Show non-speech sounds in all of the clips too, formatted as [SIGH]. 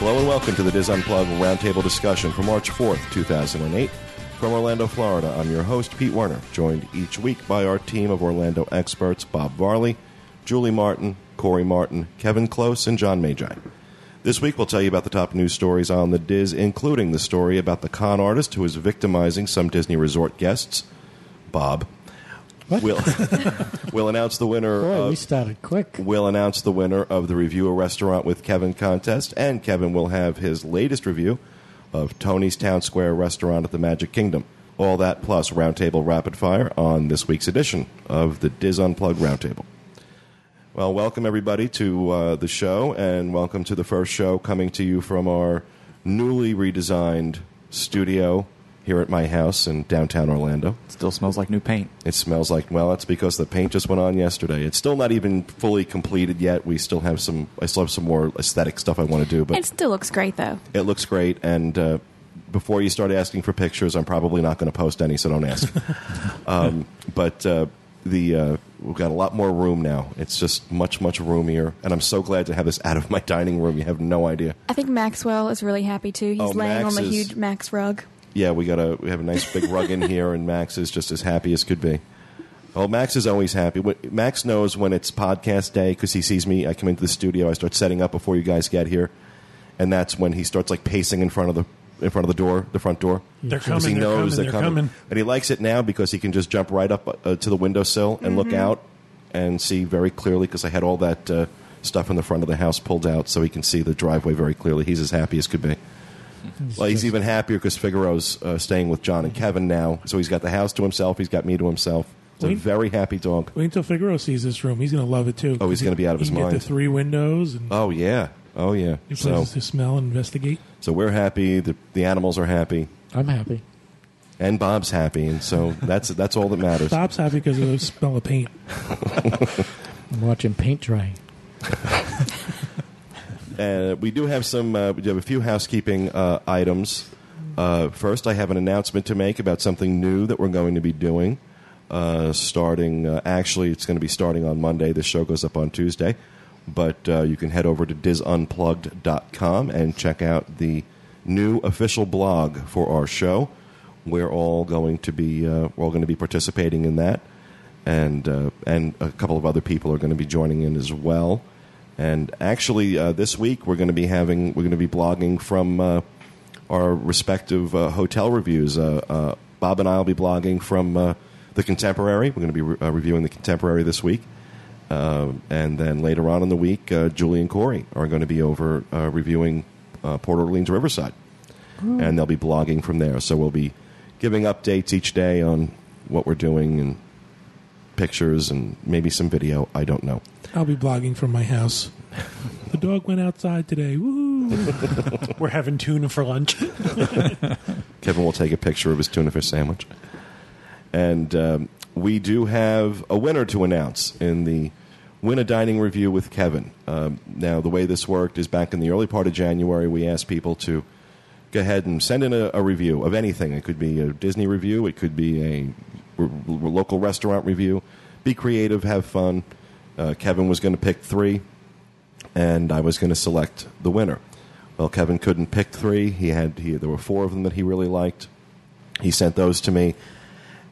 Hello and welcome to the DIS Unplugged Roundtable discussion for March 4th, 2008. From Orlando, Florida, I'm your host, Pete Werner, joined each week by our team of Orlando experts Bob Varley, Julie Martin, Corey Martin, Kevin Close, and John Magi. This week, we'll tell you about the top news stories on the DIS, including the story about the con artist who is victimizing some Disney resort guests, Bob. We'll, [LAUGHS] we'll announce the winner Boy, of we started quick. We'll announce the winner of the Review a Restaurant with Kevin contest, and Kevin will have his latest review of Tony's Town Square restaurant at the Magic Kingdom. All that plus Roundtable Rapid Fire on this week's edition of the DIS Unplugged Roundtable. Well, welcome everybody to uh, the show, and welcome to the first show coming to you from our newly redesigned studio here at my house in downtown Orlando. Still smells like new paint. It smells like well. That's because the paint just went on yesterday. It's still not even fully completed yet. We still have some. I still have some more aesthetic stuff I want to do, but It still looks great, though. it looks great. And uh, before you start asking for pictures, I'm probably not going to post any, so don't ask. [LAUGHS] um, but uh, the uh, we've got a lot more room now. It's just much much roomier, and I'm so glad to have this out of my dining room. You have no idea. I think Maxwell is really happy too. He's Oh, laying Max on the is- huge Max rug. Yeah, we got a we have a nice big rug in here, and Max is just as happy as could be. Well, Max is always happy. Max knows when it's podcast day because he sees me. I come into the studio, I start setting up before you guys get here, and that's when he starts like pacing in front of the in front of the door, the front door. They're coming. he They're knows coming. they're They're coming. and he likes it now because he can just jump right up uh, to the windowsill and look out and see very clearly. Because I had all that uh, stuff in the front of the house pulled out, so he can see the driveway very clearly. He's as happy as could be. Well, he's even happier because Figaro's uh, staying with John and Kevin now, so he's got the house to himself. He's got me to himself. It's a very happy dog. Wait until Figaro sees this room. He's going to love it too. Oh, he's gonna be out of he his can mind. Get the three windows and Oh yeah, oh yeah. he So, places to smell and investigate. so we're happy. The, the animals are happy, I'm happy. and Bob's happy, and so that's that's all that matters. Bob's happy because of the smell of paint. [LAUGHS] I'm watching paint drying. [LAUGHS] Uh, we do have some. Uh, we do have a few housekeeping uh, items. Uh, first, I have an announcement to make about something new that we're going to be doing. Uh, starting, uh, actually, it's going to be starting on Monday. This show goes up on Tuesday, but you can head over to disunplugged.com and check out the new official blog for our show. We're all going to be we're all going to be participating in that, and and a couple of other people are going to be joining in as well. And actually, uh, this week we're going to be having we're going to be blogging from uh, our respective uh, hotel reviews. Uh, uh, Bob and I will be blogging from uh, the Contemporary. We're going to be re- uh, reviewing the Contemporary this week, uh, and then later on in the week, uh, Julie and Corey are going to be over uh, reviewing uh, Port Orleans Riverside, and they'll be blogging from there. So we'll be giving updates each day on what we're doing and pictures and maybe some video. I don't know. I'll be blogging from my house. The dog went outside today. Woo! We're having tuna for lunch. [LAUGHS] Kevin will take a picture of his tuna fish sandwich. And um, we do have a winner to announce in the Win a Dining Review with Kevin. Um, now, the way this worked is back in the early part of January, we asked people to go ahead and send in a, a review of anything. It could be a Disney review, it could be a r- r- local restaurant review. Be creative, have fun. Uh, Kevin was going to pick three, and I was going to select the winner. Well, Kevin couldn't pick three. He had he, there were four of them that he really liked. He sent those to me,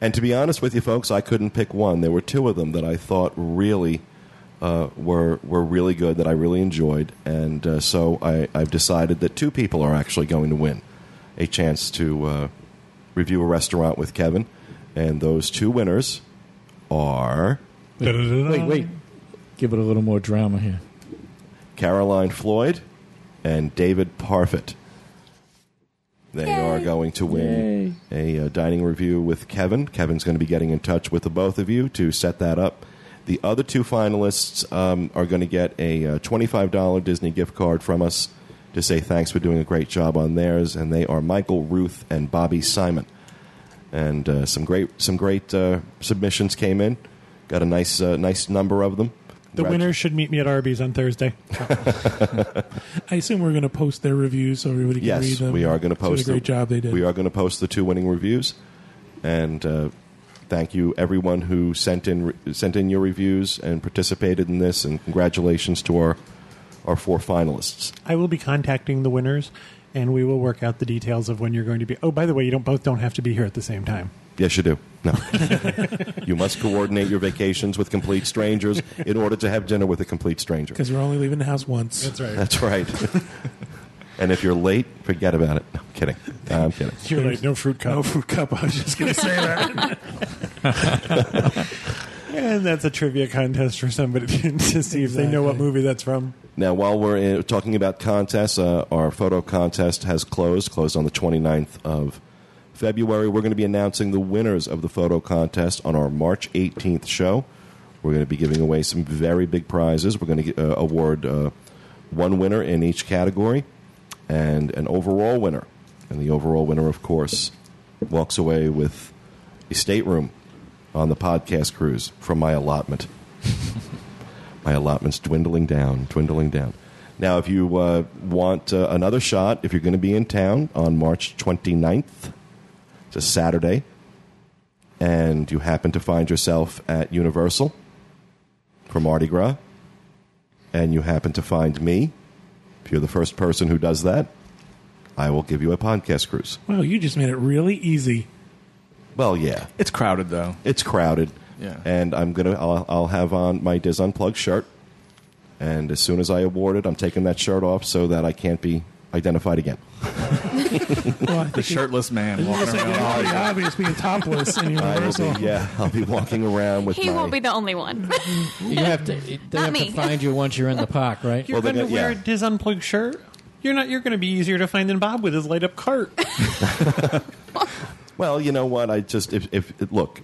and to be honest with you, folks, I couldn't pick one. There were two of them that I thought really uh, were were really good that I really enjoyed, and uh, so I, I've decided that two people are actually going to win a chance to uh, review a restaurant with Kevin, and those two winners are Wait, wait. Give it a little more drama here. Caroline Floyd and David Parfit. They are going to win a uh, dining review with Kevin. Kevin's going to be getting in touch with the both of you to set that up. The other two finalists um, are going to get a uh, $25 Disney gift card from us to say thanks for doing a great job on theirs, and they are Michael Ruth and Bobby Simon. And uh, some great some great uh, submissions came in. Got a nice uh, nice number of them. The winner should meet me at Arby's on Thursday. [LAUGHS] I assume we're going to post their reviews so everybody can read Yes, them. we are going to See what post. a great the- job they did. We are going to post the two winning reviews, and uh, thank you everyone who sent in re- sent in your reviews and participated in this. And congratulations to our our four finalists. I will be contacting the winners, and we will work out the details of when you're going to be. Oh, by the way, you don't both don't have to be here at the same time. Yes, you do. No. [LAUGHS] you must coordinate your vacations with complete strangers in order to have dinner with a complete stranger. Because you're only leaving the house once. That's right. That's right. [LAUGHS] and if you're late, forget about it. No, I'm kidding. I'm kidding. [LAUGHS] You're like no fruit cup. No fruit cup. I was just going to say that. And that's a trivia contest for somebody to see if they know what movie that's from. Now, while we're in, talking about contests, uh, our photo contest has closed, closed on the 29th of February. We're going to be announcing the winners of the photo contest on our March 18th show. We're going to be giving away some very big prizes. We're going to uh, award uh, one winner in each category and an overall winner. And the overall winner, of course, walks away with a stateroom on the podcast cruise from my allotment [LAUGHS] my allotment's dwindling down, dwindling down. Now, if you uh, want uh, another shot, if you're going to be in town on March 29th, it's a Saturday, and you happen to find yourself at Universal for Mardi Gras, and you happen to find me, if you're the first person who does that, I will give you a podcast cruise. wow, you just made it really easy. Well, yeah, It's crowded though. it's crowded. Yeah. And I'm gonna I'll, I'll have on my DIS Unplugged shirt. And as soon as I award it, I'm taking that shirt off so that I can't be identified again. Well, The shirtless man it's walking pretty around. obvious being topless in I will Universal. be, yeah, I'll be walking around with He my. won't be the only one. [LAUGHS] You have to. They [LAUGHS] Not have me. to find you once you're in the park, right? You're Well, going to wear yeah. a DIS Unplugged shirt? You're not. You're going to be easier to find than Bob with his light up cart. [LAUGHS] well, you know what? I just if, if look,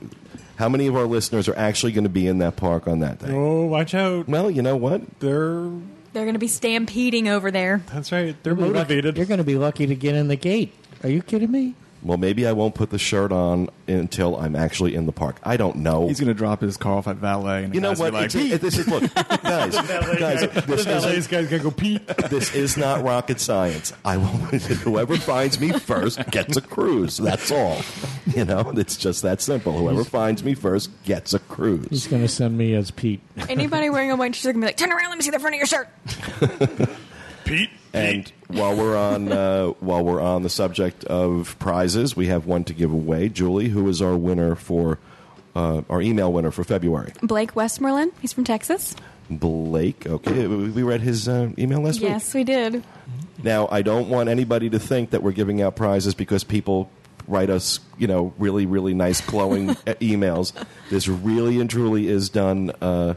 how many of our listeners are actually going to be in that park on that day? oh, watch out! Well, you know what? They're They're going to be stampeding over there. that's right. They're motivated. You're going to be lucky to get in the gate. Are you kidding me? Well, maybe I won't put the shirt on until I'm actually in the park. I don't know. He's going to drop his car off at valet. And you know what? be Like, it- this is look, [LAUGHS] guys, guys. This the is guy's got to go Pete. this is not rocket science. I will. [LAUGHS] Whoever finds me first gets a cruise. That's all. You know, it's just that simple. Whoever finds me first gets a cruise. He's going to send me as Pete. Anybody wearing a white t-shirt can be like, turn around, let me see the front of your shirt. [LAUGHS] Pete. And while we're on uh, while we're on the subject of prizes, we have one to give away. Julie, who is our winner for uh, our email winner for February? Blake Westmoreland, he's from Texas. Blake. Okay, we read his uh, email last week. Yes, we did. Now, I don't want anybody to think that we're giving out prizes because people write us, you know, really, really nice, glowing [LAUGHS] emails. This really and truly is done uh,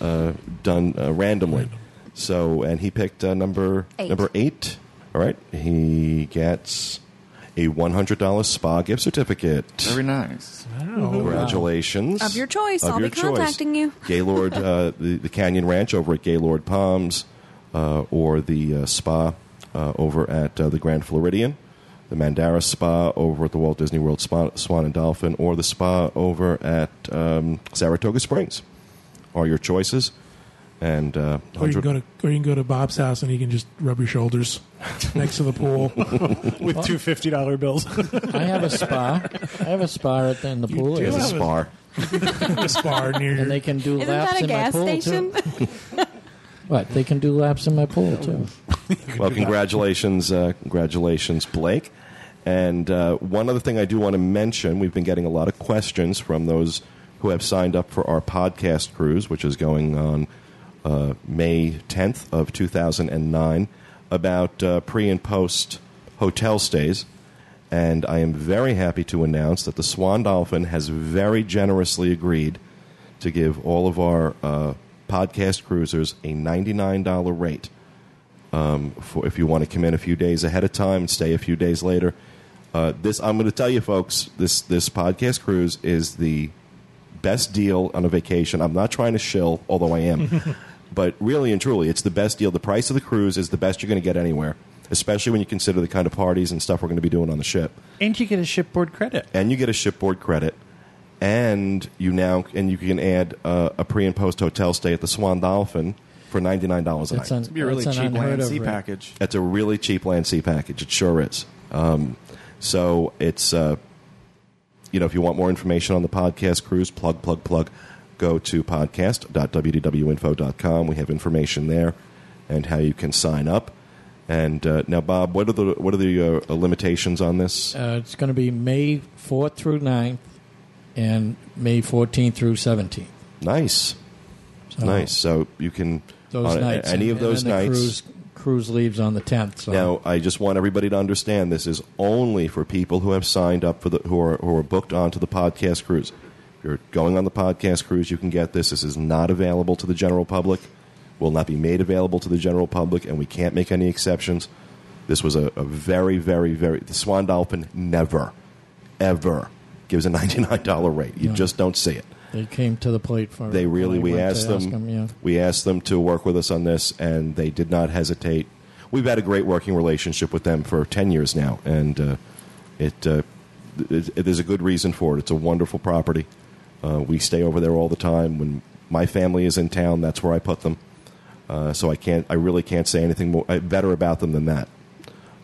uh, done uh, randomly. So, and he picked uh, number Eight. number eight. All right, he gets a one hundred dollars spa gift certificate. Very nice. Congratulations. Of your choice. Of I'll your be contacting you. [LAUGHS] Gaylord, uh, the, the Canyon Ranch over at Gaylord Palms, uh, or the uh, spa uh, over at uh, the Grand Floridian, the Mandara Spa over at the Walt Disney World Spa, Swan and Dolphin, or the spa over at um, Saratoga Springs are your choices. And uh, Or you can go to or you can go to Bob's house and you can just rub your shoulders [LAUGHS] next to the pool. with two fifty dollar bills. I have a spa. I have a spa at the, in the pool, do is a have spa. [LAUGHS] a spa near and they can do Isn't laps that a in gas my pool station? too. [LAUGHS] What? They can do laps in my pool too. Well, congratulations, uh, congratulations, Blake. And uh, one other thing I do want to mention: we've been getting a lot of questions from those who have signed up for our podcast cruise, which is going on uh, May 10th of 2009, about uh, pre and post hotel stays. And I am very happy to announce that the Swan Dolphin has very generously agreed to give all of our uh, podcast cruisers a $99 rate for if you want to come in a few days ahead of time and stay a few days later. Uh, this I'm going to tell you, folks. This this podcast cruise is the best deal on a vacation. I'm not trying to shill, although I am, [LAUGHS] but really and truly, it's the best deal. The price of the cruise is the best you're going to get anywhere, especially when you consider the kind of parties and stuff we're going to be doing on the ship. and you get a shipboard credit. And you get a shipboard credit, and you now and you can add uh, a pre and post hotel stay at the Swan Dolphin for ninety nine dollars a That's night. un- It'd be a really cheap land of sea rate. package. It's a really cheap land sea package. It sure is. Um, so it's uh, you know if you want more information on the podcast cruise, plug plug plug. Go to podcast.wdwinfo.com. We have information there, and how you can sign up. And uh, now, Bob, what are the what are the uh, limitations on this? Uh, it's going to be May 4th through 9th and May 14th through 17th. Nice, So nice. So you can Those on nights. any and- of those and then the nights. Cruise, cruise leaves on the 10th. So Now, I just want everybody to understand this is only for people who have signed up for the who are who are booked onto the podcast cruise. You're going on the podcast cruise, you can get this. This is not available to the general public. Will not be made available to the general public, and we can't make any exceptions. This was a, a very, very, very. The Swan Dolphin never, ever gives a ninety nine dollar rate. You No. just don't see it. they came to the plate for They really. We asked them. ask 'em, yeah. We asked them to work with us on this, and they did not hesitate. We've had a great working relationship with them for ten years now, and uh, it, uh, it, it there's a good reason for it. It's a wonderful property. Uh, we stay over there all the time. When my family is in town, that's where I put them. Uh, so I can't. I really can't say anything more, uh, better about them than that.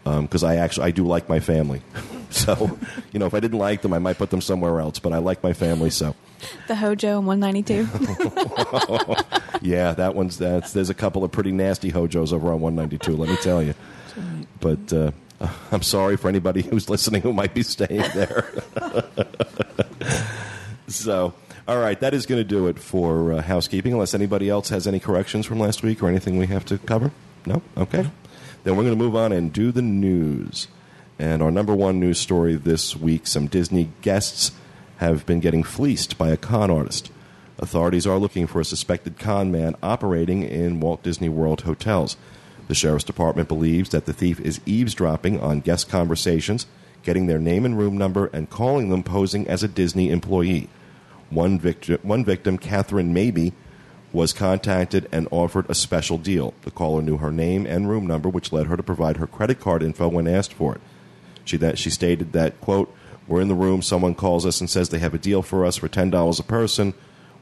Because I actually I do like my family. [LAUGHS] so you know, if I didn't like them, I might put them somewhere else. But I like my family, so. The Hojo and 192. [LAUGHS] [LAUGHS] Yeah, that one's that's. There's a couple of pretty nasty hojos over on 192. Let me tell you. But uh, I'm sorry for anybody who's listening who might be staying there. So, all right, that is going to do it for uh, housekeeping. Unless anybody else has any corrections from last week or anything we have to cover. No. Okay. Then we're going to move on and do the news. And our number one news story this week: some Disney guests have been getting fleeced by a con artist. Authorities are looking for a suspected con man operating in Walt Disney World hotels. The Sheriff's Department believes that the thief is eavesdropping on guest conversations, getting their name and room number, and calling them posing as a Disney employee. One victim, one victim Catherine Maybe, was contacted and offered a special deal. The caller knew her name and room number, which led her to provide her credit card info when asked for it. She that she stated that quote, "We're in the room. Someone calls us and says they have a deal for us for ten dollars a person.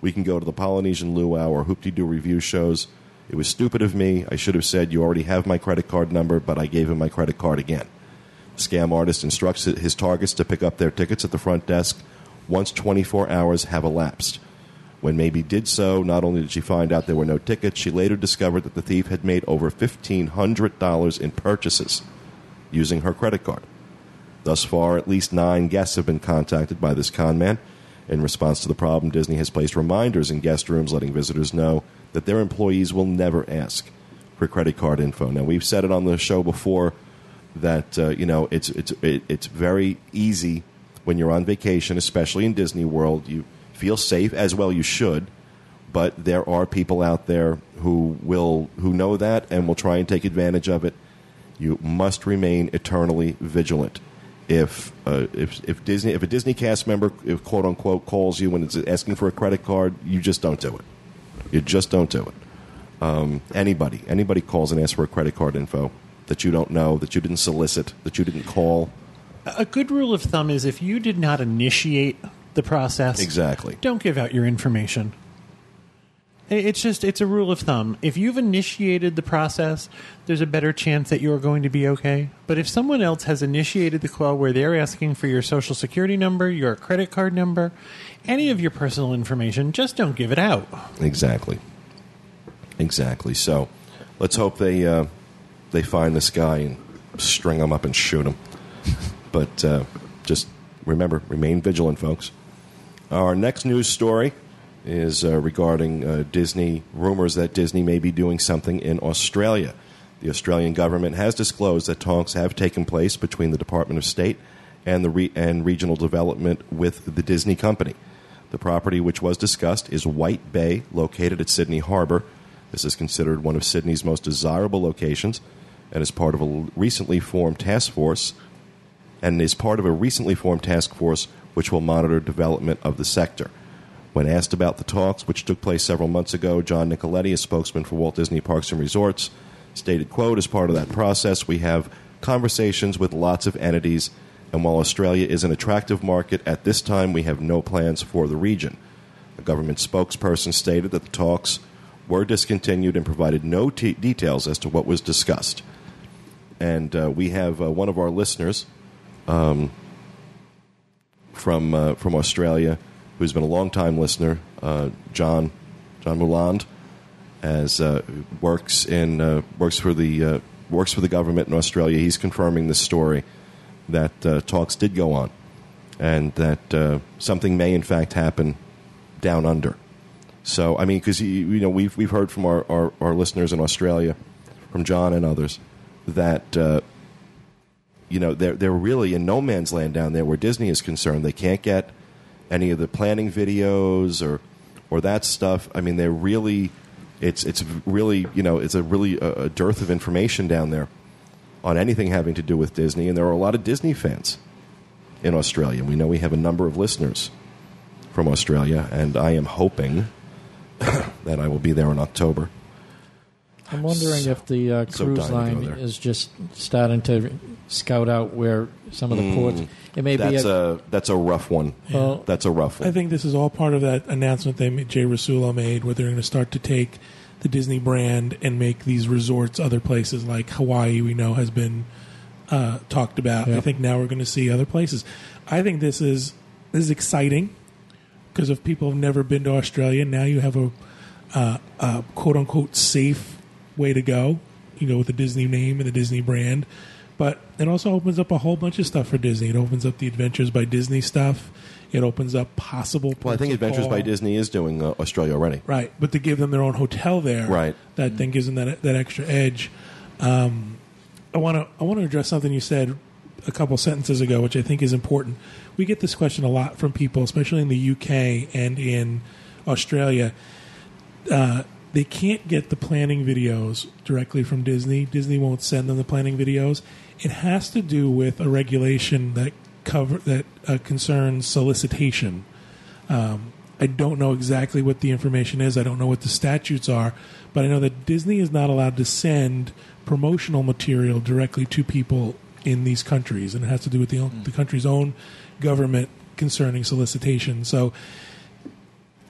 We can go to the Polynesian Luau or Hoop Doo Revue shows. It was stupid of me. I should have said you already have my credit card number, but I gave him my credit card again." Scam artist instructs his targets to pick up their tickets at the front desk once 24 hours have elapsed. When Maybe did so, not only did she find out there were no tickets, she later discovered that the thief had made over $1,500 in purchases using her credit card. Thus far, at least nine guests have been contacted by this con man. In response to the problem, Disney has placed reminders in guest rooms letting visitors know that their employees will never ask for credit card info. Now, we've said it on the show before that uh, you know it's it's it, it's very easy when you're on vacation, especially in Disney World. You feel safe as well. You should, but there are people out there who will who know that and will try and take advantage of it. You must remain eternally vigilant. If uh, if if Disney if a Disney cast member if quote unquote calls you and it's asking for a credit card, you just don't do it. You just don't do it. Um, anybody anybody calls and asks for a credit card info that you don't know, that you didn't solicit, that you didn't call. A good rule of thumb is if you did not initiate the process, Exactly. don't give out your information. It's just it's a rule of thumb. If you've initiated the process, there's a better chance that you're going to be okay. But if someone else has initiated the call where they're asking for your social security number, your credit card number, any of your personal information, just don't give it out. Exactly. Exactly. So, let's hope they uh, they find this guy and string him up and shoot him. But uh, just remember, remain vigilant, folks. Our next news story is uh, regarding uh, Disney rumors that Disney may be doing something in Australia. The Australian government has disclosed that talks have taken place between the Department of State and the re- and regional development with the Disney company. The property which was discussed is White Bay, located at Sydney Harbor. This is considered one of Sydney's most desirable locations and is part of a recently formed task force and is part of a recently formed task force which will monitor development of the sector. When asked about the talks, which took place several months ago, John Nicoletti, a spokesman for Walt Disney Parks and Resorts, stated, quote, as part of that process, we have conversations with lots of entities, and while Australia is an attractive market, at this time we have no plans for the region. A government spokesperson stated that the talks were discontinued and provided no t- details as to what was discussed. And uh, we have uh, one of our listeners um, from uh, from Australia who's been a long time listener, uh, John John Muland, as uh, works in uh, works for the works for the government in Australia. He's confirming this story that talks did go on, and that something may in fact happen down under. So I mean, because you know we've we've heard from our, our, our listeners in Australia, from John and others, that uh, you know they're they're really in no man's land down there where Disney is concerned. They can't get any of the planning videos or or that stuff. I mean, they're really it's it's really you know it's a really a, a dearth of information down there on anything having to do with Disney, and there are a lot of Disney fans in Australia. We know we have a number of listeners from Australia, and I am hoping [COUGHS] that I will be there in October. I'm wondering if the uh, so cruise dying line is just starting to scout out where some of the ports. It may be Mm. That's a, a that's a rough one. Well- That's a rough one. I think this is all part of that announcement they made, Jay Rasulo made, where they're going to start to take the Disney brand and make these resorts other places like Hawaii. We know has been uh, talked about. I think now we're going to see other places. I think this is this is exciting because if people have never been to Australia, now you have a, uh, a quote unquote safe way to go. You know, with the Disney name and the Disney brand. But it also opens up a whole bunch of stuff for Disney. It opens up the Adventures by Disney stuff. It opens up possible. well, I think Adventures by. Disney is doing uh, Australia already. Right, but to give them their own hotel there, Right. That then gives them that that extra edge. Um, I want to I want to address something you said a couple sentences ago, which I think is important. We get this question a lot from people, especially in the UK and in Australia. Uh, they can't get the planning videos directly from Disney. Disney won't send them the planning videos. It has to do with a regulation that cover that uh, concerns solicitation. Um, I don't know exactly what the information is. I don't know what the statutes are, but I know that Disney is not allowed to send promotional material directly to people in these countries, and it has to do with the, own, the country's own government concerning solicitation. So,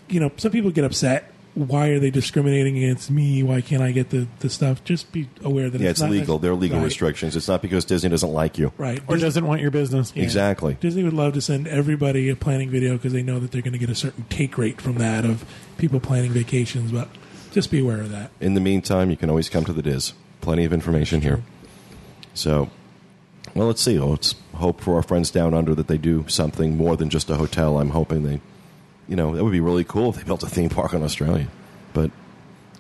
you know, some people get upset. Why are they discriminating against me? Why can't I get the, the stuff? Just be aware that Yeah, it's, it's not legal. There are legal Right. restrictions. It's not because Disney doesn't like you. Right. or Dis- doesn't want your business. Yeah. Exactly. Disney would love to send everybody a planning video because they know that they're going to get a certain take rate from that of people planning vacations. But just be aware of that. In the meantime, you can always come to the DIS. Plenty of information here. So, well, let's see. Let's hope for our friends down under that they do something more than just a hotel. I'm hoping they, you know, that would be really cool if they built a theme park in Australia. But,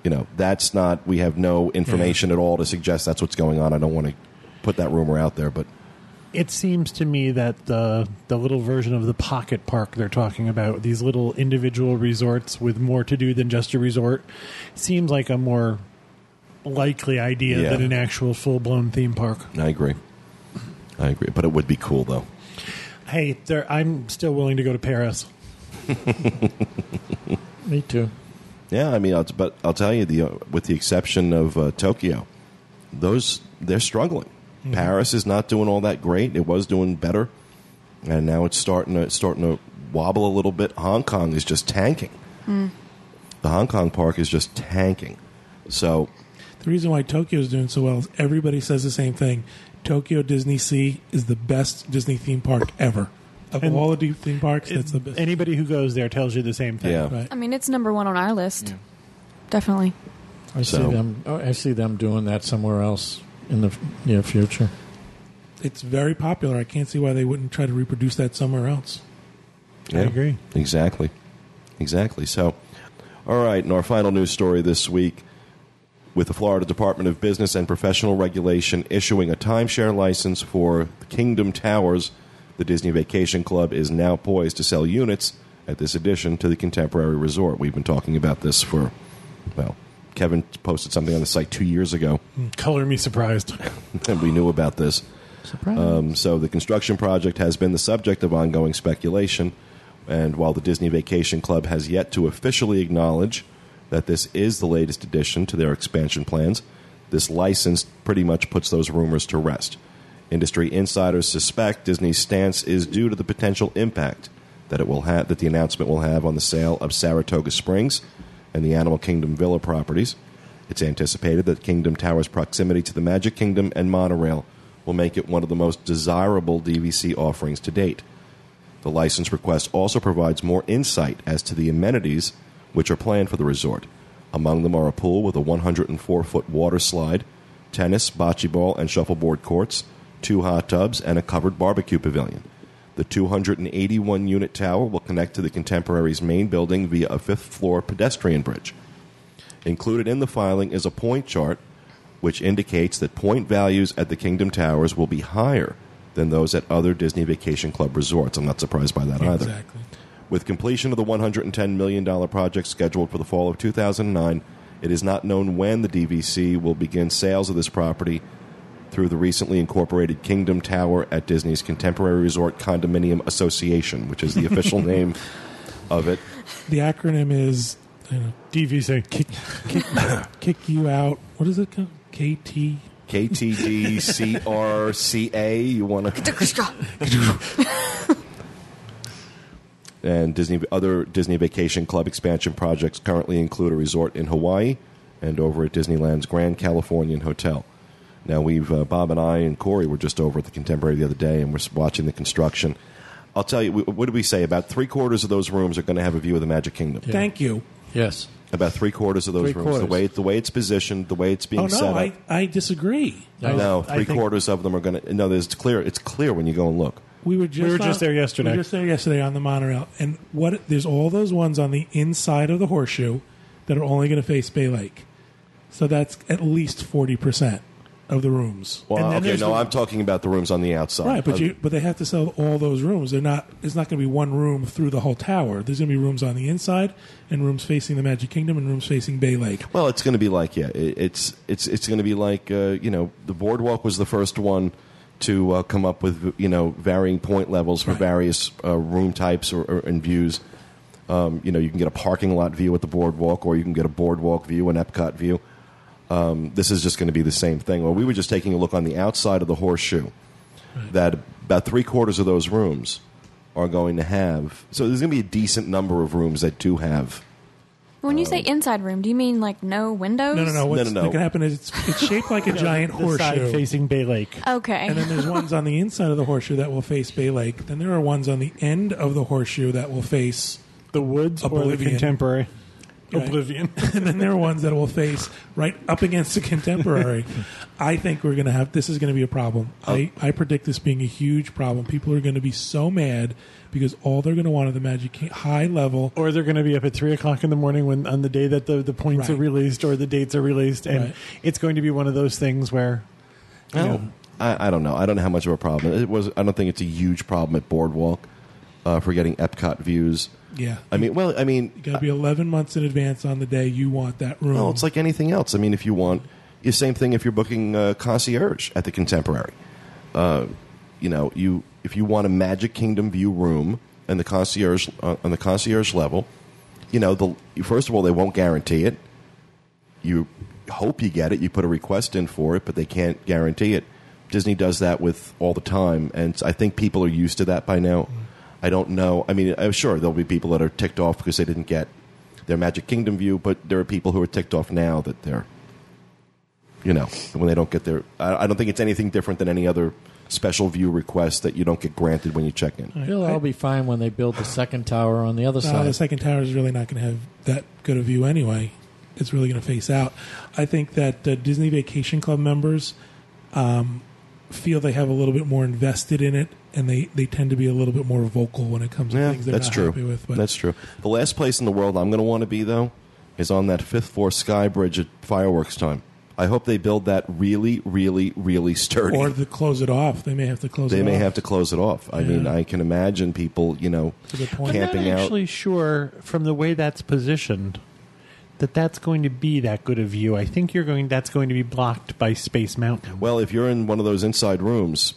you know, that's not, we have no information at all to suggest that's what's going on. I don't want to put that rumor out there, but It seems to me that the the little version of the pocket park they're talking about, these little individual resorts with more to do than just a resort, seems like a more likely idea Yeah. than an actual full blown theme park. I agree. I agree. But it would be cool, though. Hey, there, I'm still willing to go to Paris. [LAUGHS] me too. Yeah, I mean, I'll, but I'll tell you, the uh, with the exception of uh, Tokyo, those they're struggling. Paris is not doing all that great. It was doing better, and now it's starting to starting to wobble a little bit. Hong Kong is just tanking. The Hong Kong park is just tanking. So The reason why Tokyo is doing so well is everybody says the same thing. Tokyo Disney Sea is the best Disney theme park ever. Of And all the deep theme parks, that's the best. Anybody who goes there tells you the same thing. yeah, Right. I mean, it's number one on our list. Definitely. I So- see them. oh, I see them doing that somewhere else in the near future. It's very popular. I can't see why they wouldn't try to reproduce that somewhere else. yeah, agree. Exactly, exactly. So, all right. And our final news story this week. with the Florida Department of Business and Professional Regulation issuing a timeshare license for the Kingdom Towers, the Disney Vacation Club is now poised to sell units at this addition to the Contemporary Resort. We've been talking about this for, well, Kevin posted something on the site two years ago, Color me surprised. [LAUGHS] and we knew about this. Surprise. Um, so the construction project has been the subject of ongoing speculation, and while the Disney Vacation Club has yet to officially acknowledge that this is the latest addition to their expansion plans, this license pretty much puts those rumors to rest. Industry insiders suspect Disney's stance is due to the potential impact that it will have that the announcement will have on the sale of Saratoga Springs and the Animal Kingdom Villa properties. It's anticipated that Kingdom Tower's proximity to the Magic Kingdom and monorail will make it one of the most desirable DVC offerings to date. The license request also provides more insight as to the amenities which are planned for the resort. Among them are a pool with a 104 foot water slide, tennis, bocce ball, and shuffleboard courts, two hot tubs, and a covered barbecue pavilion. The 281 unit tower will connect to the Contemporary's main building via a fifth floor pedestrian bridge. Included in the filing is a point chart which indicates that point values at the Kingdom Towers will be higher than those at other Disney Vacation Club resorts. I'm not surprised by that either. Exactly. With completion of the $110 million project scheduled for the fall of 2009, it is not known when the DVC will begin sales of this property through the recently incorporated Kingdom Tower at Disney's Contemporary Resort Condominium Association, which is the official [LAUGHS] name of it. The acronym is you know, DVC. kick, kick, [LAUGHS] kick you out. What is it called? KT. KTDCRCA. You want to [LAUGHS] and Disney other Disney Vacation Club expansion projects currently include a resort in Hawaii and over at Disneyland's Grand Californian Hotel. Now we've uh, Bob and I and Corey were just over at the Contemporary the other day and we're watching the construction. I'll tell you, wh- what did we say? About three quarters of those rooms are going to have a view of the Magic Kingdom. Thank you. Yes. About three quarters of those Three rooms, the way the way it's positioned, the way it's being Oh set no, up. I, I disagree. No. no, three think- quarters of them are going to. No, there's clear. It's clear when you go and look. We were just we were just on- there yesterday. We were just there yesterday on the monorail, and what there's all those ones on the inside of the horseshoe that are only going to face Bay Lake. So that's at least forty percent of the rooms. Well, okay, no, the- I'm talking about the rooms on the outside. Right, but Uh, you but they have to sell all those rooms. They're not. It's not going to be one room through the whole tower. There's going to be rooms on the inside and rooms facing the Magic Kingdom and rooms facing Bay Lake. Well, it's going to be like yeah, it, it's it's it's going to be like uh, you know the boardwalk was the first one to uh, come up with you know varying point levels for Right. various uh, room types or, or and views. Um, you know, you can get a parking lot view at the boardwalk, or you can get a boardwalk view, an Epcot view. Um, this is just going to be the same thing. Well, we were just taking a look on the outside of the horseshoe. That about three quarters of those rooms are going to have. So there's going to be a decent number of rooms that do have When you say inside room, do you mean like no windows? No, no, no. What's no, no. going to happen is it's, it's shaped like a [LAUGHS] giant The side horseshoe. facing Bay Lake. Okay. And then there's [LAUGHS] ones on the inside of the horseshoe that will face Bay Lake. Then there are ones on the end of the horseshoe that will face, The woods or the Oblivion. Right. [LAUGHS] And then there are ones that will face right up against the contemporary. [LAUGHS] I think we're going to have this is going to be a problem. I, I predict this being a huge problem. People are going to be so mad because all they're going to want are the Magic high level. or they're going to be up at three o'clock in the morning when on the day that the, the points are released or the dates are released, and Right. it's going to be one of those things where you know, I, I don't know. I don't know how much of a problem it was. I don't think it's a huge problem at Boardwalk uh, for getting Epcot views. Yeah. I mean, well, I mean, you got to be 11 months in advance on the day you want that room. well, it's like anything else. I mean, if you want, the same thing if you're booking uh, concierge at the Contemporary. Uh, you know, you if you want a Magic Kingdom view room and the concierge uh, on the concierge level, you know, the first of all they won't guarantee it. You hope you get it. You put a request in for it, but they can't guarantee it. Disney does that with all the time, and I think people are used to that by now. I don't know. I mean, I'm sure there'll be people that are ticked off because they didn't get their Magic Kingdom view, but there are people who are ticked off now that they're, you know, when they don't get their. I, I don't think it's anything different than any other special view request that you don't get granted when you check in. It'll all be fine when they build the second tower on the other No, side. the second tower is really not going to have that good a view anyway. It's really going to face out. I think that uh, Disney Vacation Club members um, feel they have a little bit more invested in it, and they, they tend to be a little bit more vocal when it comes to Yeah, things they're that's not true. happy with. But That's true. The last place in the world I'm going to want to be though is on that fifth floor sky bridge at fireworks time. I hope they build that really, really, really sturdy. or to close it off, they may have to close. they it may off. have to close it off. I mean, I can imagine people, you know, That's a good. I'm camping not out. actually sure from the way that's positioned that that's going to be that good a view. I think you're going that's going to be blocked by Space Mountain. Well, if you're in one of those inside rooms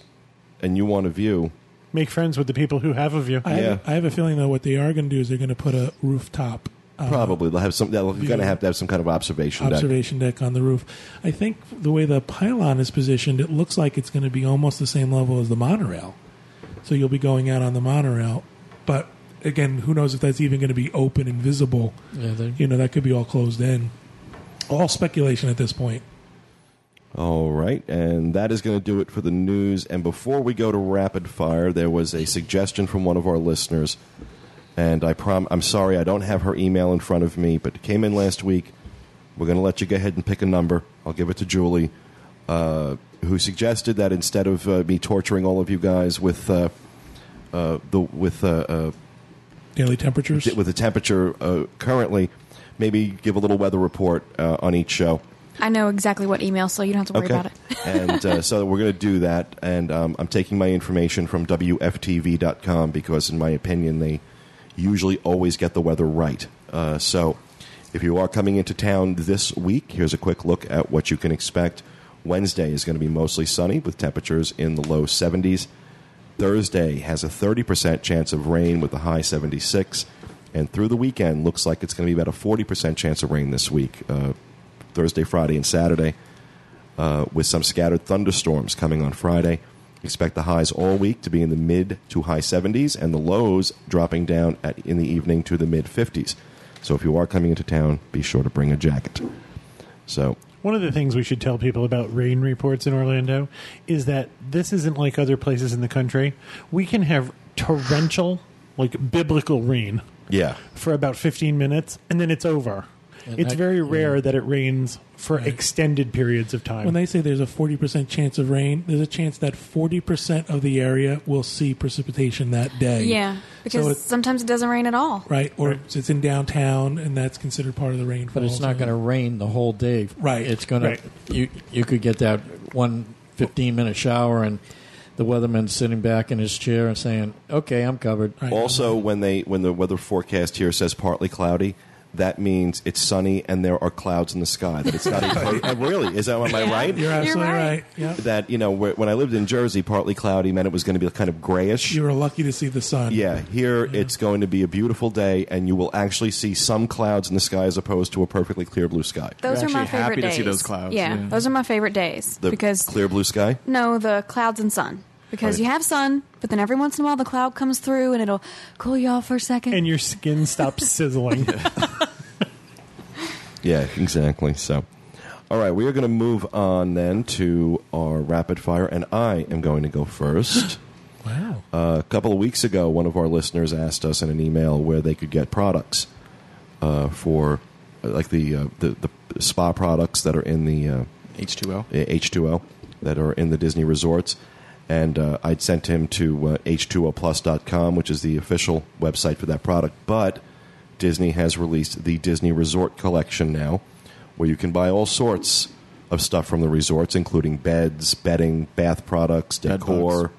and you want a view, Make friends with the people who have a view. I, Yeah. have, I have a feeling though what they are going to do is they're going to put a rooftop. uh, probably they'll have some. They're going to have to have some kind of observation, deck. observation deck on the roof. I think the way the pylon is positioned, it looks like it's going to be almost the same level as the monorail. So you'll be going out on the monorail, but again, who knows if that's even going to be open and visible? yeah, they- You know, that could be all closed in. All speculation at this point. All right, and that is going to do it for the news. And before we go to rapid fire, there was a suggestion from one of our listeners, and I prom- I'm sorry I don't have her email in front of me, but it came in last week. We're going to let you go ahead and pick a number. I'll give it to Julie, uh, who suggested that instead of uh, me torturing all of you guys with uh, uh, the with uh, uh, Daily temperatures. with the temperature uh, currently, maybe give a little weather report uh, on each show. I know exactly what email, so you don't have to worry about it. [LAUGHS] and uh, so we're going to do that. And um, I'm taking my information from WFTV.com because, in my opinion, they usually always get the weather right. Uh, so if you are coming into town this week, here's a quick look at what you can expect. Wednesday is going to be mostly sunny with temperatures in the low 70s. Thursday has a 30% chance of rain with a high 76. And through the weekend, looks like it's going to be about a 40% chance of rain this week. Uh, Thursday, Friday, and Saturday uh, with some scattered thunderstorms coming on Friday. Expect the highs all week to be in the mid to high 70s and the lows dropping down at, in the evening to the mid 50s. So if you are coming into town, be sure to bring a jacket. So One of the things we should tell people about rain reports in Orlando is that this isn't like other places in the country. We can have torrential, like biblical rain yeah, for about 15 minutes and then it's over. And it's that- very yeah. rare that it rains for extended periods of time. When they say there's a 40% chance of rain, there's a chance that 40% of the area will see precipitation that day. Yeah, because So it- sometimes it doesn't rain at all. Right? Or it's in downtown, and that's considered part of the rainfall. But it's not zone. going to rain the whole day. Right, It's going right. to. You you could get that one 15 minute shower and the weatherman sitting back in his chair and saying, "Okay, I'm covered." Right. Also, when they when the weather forecast here says partly cloudy, that means it's sunny and there are clouds in the sky. That it's not a, [LAUGHS] really is that am I right? You're absolutely right. right. Yeah. That you know when I lived in Jersey, partly cloudy meant it was going to be kind of grayish. You were lucky to see the sun. Yeah, here it's going to be a beautiful day, and you will actually see some clouds in the sky as opposed to a perfectly clear blue sky. Those You're are my actually favorite happy to days. see those clouds, Yeah, yeah. those are my favorite days The because clear blue sky. no, the clouds and sun. Because Right. you have sun, but then every once in a while the cloud comes through and it'll cool you off for a second. and your skin stops [LAUGHS] sizzling. [LAUGHS] Yeah, exactly. So, all right, we are going to move on then to our rapid fire, and I am going to go first. [GASPS] Wow. Uh, a couple of weeks ago, one of our listeners asked us in an email where they could get products uh, for, uh, like the, uh, the the spa products that are in the uh, H2O. H2O that are in the Disney resorts. And uh, I'd sent him to uh, H2OPlus.com, which is the official website for that product. But Disney has released the Disney Resort Collection now, where you can buy all sorts of stuff from the resorts, including beds, bedding, bath products, Bed decor,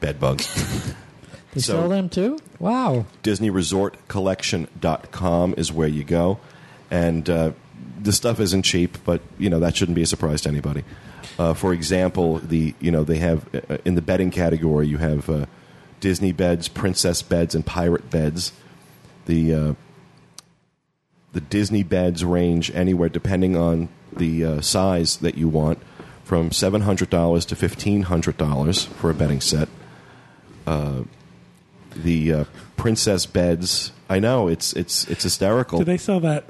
bed bugs. [LAUGHS] They So- sell them too. Wow. DisneyResortCollection.com is where you go. And uh, the stuff isn't cheap, but you know that shouldn't be a surprise to anybody. Uh, for example, the you know they have uh, in the bedding category you have uh, Disney beds, princess beds, and pirate beds. The uh, the Disney beds range anywhere depending on the uh, size that you want, from seven hundred dollars to fifteen hundred dollars for a bedding set. Uh, the princess beds. I know it's it's it's hysterical. Do they sell that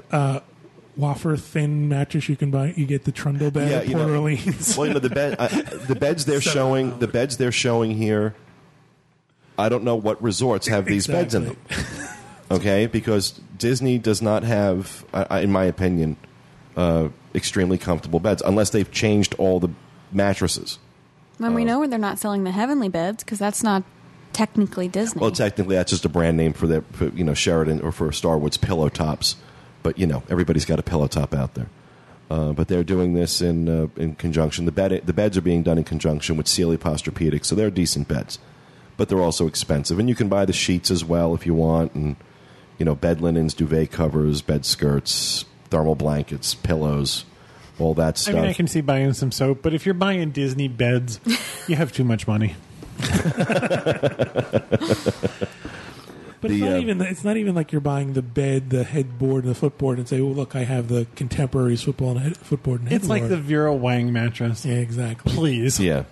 wafer thin mattress you can buy? You get the Trundle bed Yeah, at you Port know- Orleans. well, you know the [LAUGHS] bed, uh, the beds they're Seven showing, the beds they're showing here. I don't know what resorts have these beds in them. Okay, because Disney does not have, I- I- in my opinion, uh, extremely comfortable beds unless they've changed all the mattresses. when uh, we know they're not selling the heavenly beds because that's not technically Disney. Well, technically, that's just a brand name for the for, you know Sheraton or for Starwood's pillow tops, but you know everybody's got a pillow top out there. Uh, but they're doing this in uh, in conjunction. The bed the beds are being done in conjunction with Sealy Posturepedic, so they're decent beds, but they're also expensive. And you can buy the sheets as well if you want, and you know bed linens, duvet covers, bed skirts, thermal blankets, pillows, all that stuff. I mean, I can see buying some soap, but if you're buying Disney beds, you have too much money. [LAUGHS] [LAUGHS] But The, it's not uh, even it's not even like you're buying the bed, the headboard, and the footboard, and say, "Well, look, I have the contemporaries football and head, footboard and headboard." It's like the headboard." Vera Wang mattress. yeah, exactly. Please. yeah,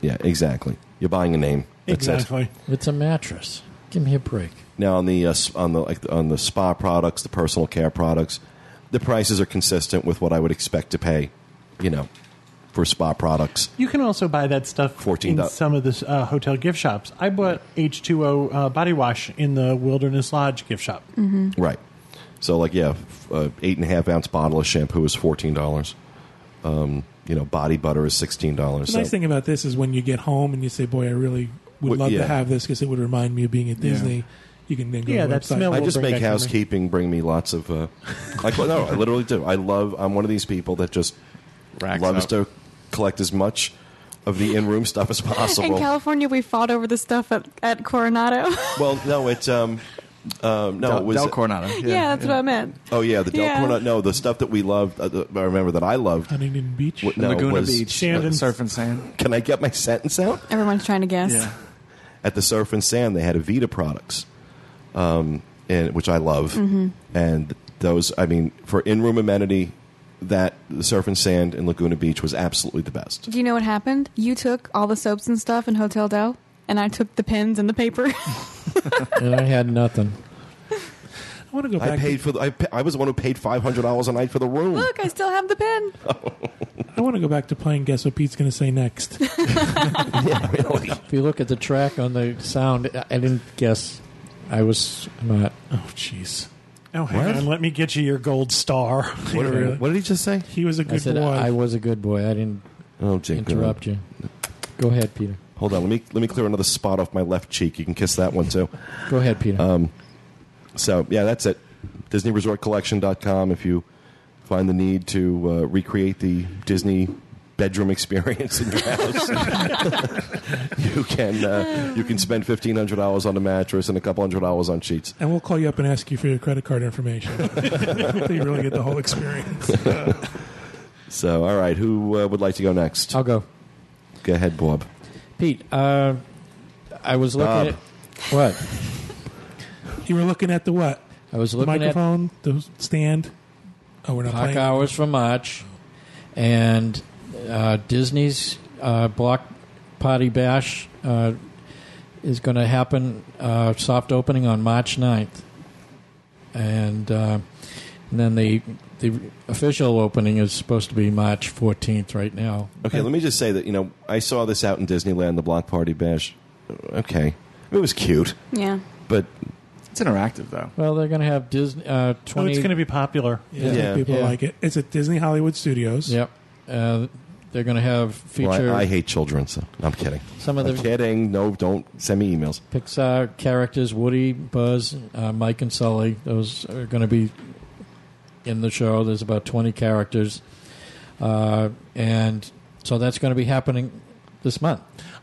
yeah, exactly. You're buying a name. That's it. Exactly. It's a mattress. Give me a break. Now on the uh, on the like on the spa products, the personal care products, the prices are consistent with what I would expect to pay, you know, for spa products. You can also buy that stuff 14 in some of the uh, hotel gift shops. I bought H2O uh, body wash in the Wilderness Lodge gift shop. Right. So like yeah, f- uh, eight and a half ounce bottle of shampoo is fourteen dollars. Um, you know, body butter is sixteen dollars. The nice thing about this is when you get home and you say, "Boy, I really would Well, love yeah. to have this because it would remind me of being at Disney." You can then go Yeah, to the that website. smell I will just bring make housekeeping bring me lots of. Uh, like no, I literally do. I love. I'm one of these people that just Racks loves up. to collect as much of the in-room stuff as [LAUGHS] possible. In. California, we fought over the stuff at, at Coronado. [LAUGHS] well, no, it's um, um, no, Del, it was Del Coronado. yeah, Yeah, that's what I meant. oh yeah, the Del Yeah. Corona- No, the stuff that we loved. Uh, the, I remember that I loved. Huntington Beach. What- no, Laguna was- Beach, Shandon. uh, surf and sand. Can I get my sentence out? Everyone's trying to guess. Yeah. At the Surf and Sand, they had Aveda products, um, and which I love, Mm-hmm. and those. I mean, for in-room amenity, that the Surf and Sand in Laguna Beach was absolutely the best. Do you know what happened? You took all the soaps and stuff in Hotel Del, and I took the pens and the paper. [LAUGHS] and I had nothing. I want to go I back. paid for. The, I, pa- I was the one who paid five hundred dollars a night for the room. Look, I still have the pen. [LAUGHS] I want to go back to playing. Guess what Pete's going to say next? [LAUGHS] yeah, really. If you look at the track on the sound, I I didn't guess. I was not. oh, jeez. Oh, hang What? on. Let me get you your gold star. [LAUGHS] What, Really? what did he just say? He was a I good said boy. I was a good boy. I didn't Oh, Jake. interrupt you. Go ahead, Peter. Hold on. Let me let me clear another spot off my left cheek. You can kiss that one too. Go ahead, Peter. So yeah, that's it. DisneyResortCollection.com. If you find the need to uh, recreate the Disney bedroom experience in your house, [LAUGHS] you can uh, you can spend fifteen hundred dollars on a mattress and a couple hundred dollars on sheets. and we'll call you up and ask you for your credit card information. [LAUGHS] Until you really get the whole experience. [LAUGHS] So all right, who uh, would like to go next? I'll go. Go ahead, Bob. Pete, uh, I was looking Bob. at what? You were looking at the what? I was The looking at the microphone, the stand. Oh, we're not Park playing. hours for March, and uh, Disney's uh, Block Party Bash uh, is going to happen. Uh, soft opening on March 9th. and uh, and then the the official opening is supposed to be March 14th. Right now, Okay, let me just say that you know I saw this out in Disneyland, the Block Party Bash. Okay, it was cute, Yeah. but It's interactive though. well, they're going to have Disney uh, Oh, it's going to be popular. Yeah, Yeah. people Yeah. like it. It's at Disney Hollywood Studios. Yep. Uh, they're going to have well, I, I hate children, so I'm kidding. some of I'm kidding. No, don't send me emails. Pixar characters: Woody, Buzz, uh, Mike, and Sully. Those are going to be in the show. There's about 20 characters, uh, and so that's going to be happening this month.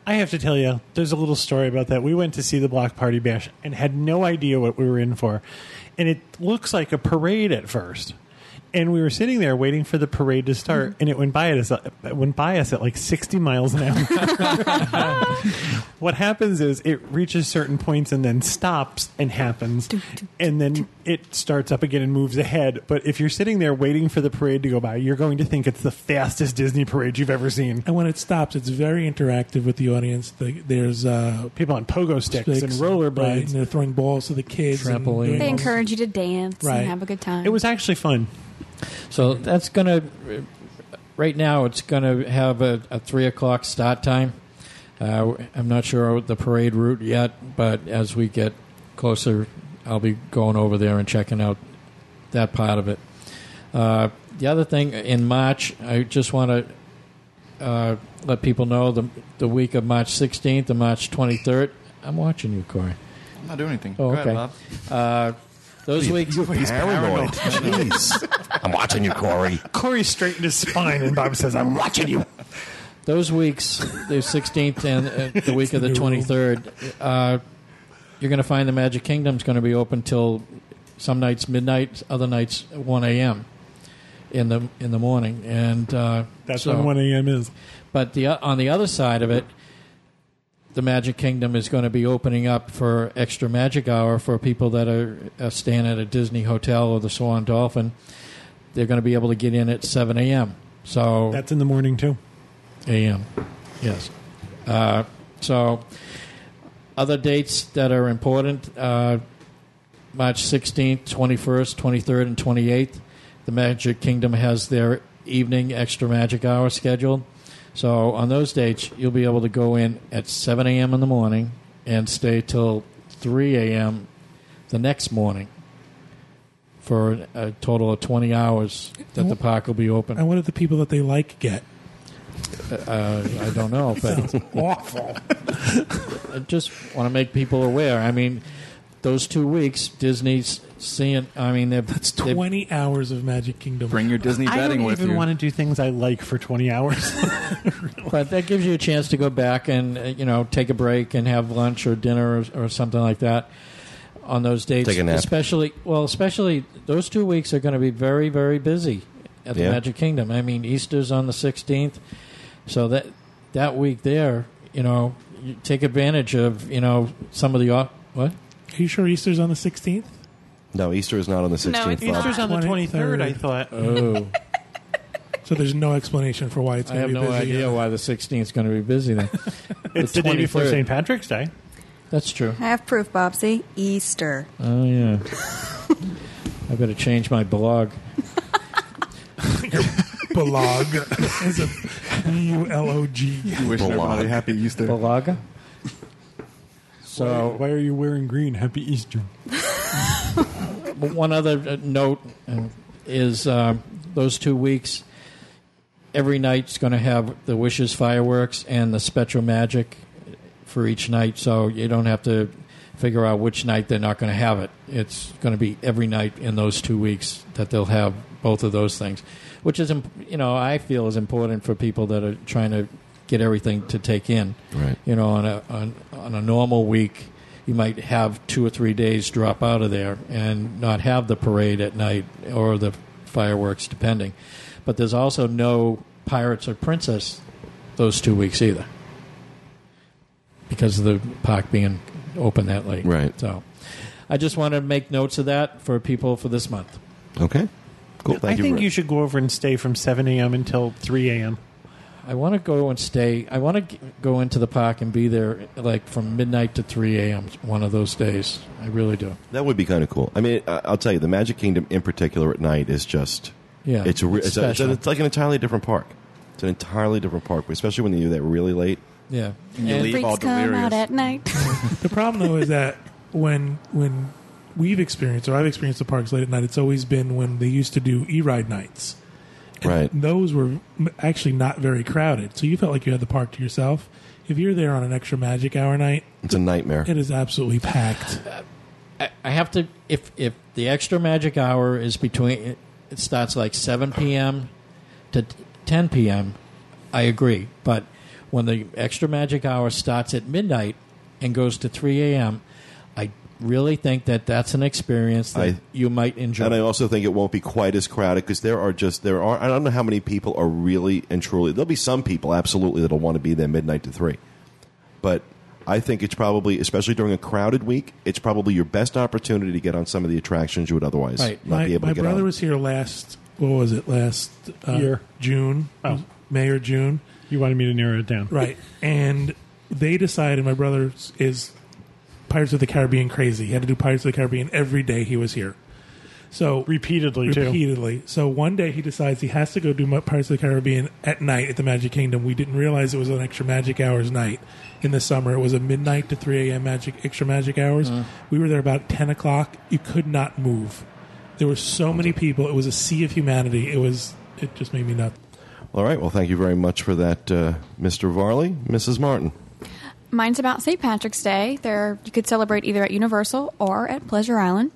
I have to tell you, there's a little story about that. We went to see the Block Party Bash and had no idea what we were in for. And it looks like a parade at first. And we were sitting there waiting for the parade to start, and it went by us. Uh, it went by us at like 60 miles an hour. [LAUGHS] what happens is it reaches certain points and then stops and happens, and then it starts up again and moves ahead. But if you're sitting there waiting for the parade to go by, you're going to think it's the fastest Disney parade you've ever seen. And when it stops, it's very interactive with the audience. The, there's uh, People on pogo sticks, and sticks, right, rollerblades. and they're throwing balls to the kids. Trampoline. They encourage you to dance Right. and have a good time. It was actually fun. So that's going to. Right now, it's going to have a, a three o'clock start time. Uh, I'm not sure the parade route yet, but as we get closer, I'll be going over there and checking out that part of it. Uh, the other thing in March, I just want to uh, let people know the the week of March 16th and March 23rd. I'm watching you, Corey. I'm not doing anything. Oh, Go okay. ahead, Bob. Uh, those weeks, paranoid. Jeez, I'm watching you, Corey. Corey straightened his spine, and Bob says, "I'm watching you." those weeks, the 16th and uh, the week of the 23rd, uh, you're going to find the Magic Kingdom's going to be open till some nights midnight, other nights 1 a.m. in the in the morning, and uh, That's so- when 1 a.m. is. But the on the other side of it, the Magic Kingdom is going to be opening up for extra Magic Hour for people that are, are staying at a Disney hotel or the Swan Dolphin. They're going to be able to get in at 7 a.m. So That's in the morning too. a.m. Yes. Uh, so, other dates that are important uh, March 16th, 21st, 23rd, and 28th. The Magic Kingdom has their evening extra magic hour scheduled. So, on those dates, you'll be able to go in at 7 a.m. in the morning and stay till 3 a.m. the next morning for a total of 20 hours that the park will be open. And what do the people that they like get? Uh, I don't know, but [LAUGHS] Awful. I just want to make people aware. I mean, those two weeks, Disney's seeing. I mean, they're, It's they're- 20 hours of Magic Kingdom. Bring your Disney I don't with even you. want to do things I like for 20 hours. [LAUGHS] but that gives you a chance to go back and uh, you know take a break and have lunch or dinner or, or something like that on those dates. Take a nap. Especially, well, especially those two weeks are going to be very, very busy at the Yeah. Magic Kingdom. I mean, Easter's on the sixteenth, so that that week there, you know, you take advantage of you know some of the off- what. Are you sure Easter's on the 16th? No, Easter is not on the 16th. No, it's Bob. Easter's on the 23rd. 23rd, I thought. Oh, So there's no explanation for why it's I going to have be no busy. I have no idea why the sixteenth is going to be busy then. [LAUGHS] It's the, day before St. Patrick's Day. That's true. I have proof, Bob. See? Easter. Oh yeah. [LAUGHS] I better change my blog. [LAUGHS] Blog. It's a B-U-L-O-G. Wishing Blog. everybody happy Easter. Balaga. So why are you wearing green? Happy Easter. One other uh, note uh, is um, those two weeks. Every night's going to have the wishes fireworks and the SpectroMagic for each night, so you don't have to figure out which night they're not going to have it. It's going to be every night in those two weeks that they'll have both of those things, which is you know I feel is important for people that are trying to get everything to take in. Right. You know, on a on, on a normal week, you might have two or three days drop out of there and not have the parade at night or the fireworks, depending. But there's also no Pirates or Princess those two weeks either, because of the park being open that late. Right. So, I just want to make notes of that for people for this month. Okay. Cool. Thank I you. think for- you should go over and stay from 7 a.m. until 3 a.m. I want to go and stay. I want to go into the park and be there like from midnight to 3 a.m. one of those days. I really do. That would be kind of cool. I mean, I- I'll tell you, the Magic Kingdom in particular at night is just Yeah, it's a, re- it's, a, it's, a- special. it's like an entirely different park. It's an entirely different park, especially when you're there really late. yeah. And you And- leave Freaks all come out at night. [LAUGHS] The problem, though, is that when when we've experienced, or I've experienced the parks late at night, it's always been when they used to do e-ride nights. And Right. Those were actually not very crowded, so you felt like you had the park to yourself. If you're there on an extra Magic Hour night, It's a nightmare. it is absolutely packed. I, I have to if if the extra magic hour is between it, it starts like 7 p.m. to 10 p.m. I agree, but when the extra magic hour starts at midnight and goes to 3 a.m., I really think that that's an experience that I- you might enjoy. And I also think it won't be quite as crowded because there are just there are I don't know how many people are really and truly there'll be some people absolutely that'll want to be there midnight to three, but I think it's probably especially during a crowded week it's probably your best opportunity to get on some of the attractions you would otherwise Right. not my be able to get on I brother was here last. What was it? Last uh, Year. June, Oh. May or June. You wanted me to narrow it down. Right. And they decided my brother is Pirates of the Caribbean crazy. He had to do Pirates of the Caribbean every day he was here. So Repeatedly, too. repeatedly. So one day he decides he has to go do Pirates of the Caribbean at night at the Magic Kingdom. We didn't realize it was an extra Magic Hours night in the summer. It was a midnight to 3 a.m. Magic extra Magic Hours. We were there about 10 o'clock. You could not move. There were so many people. It was a sea of humanity. It was. It just made me nuts. All right, well, thank you very much for that, uh, Mr. Varley, Mrs. Martin. Mine's about St. Patrick's Day. There, you could celebrate either at Universal or at Pleasure Island.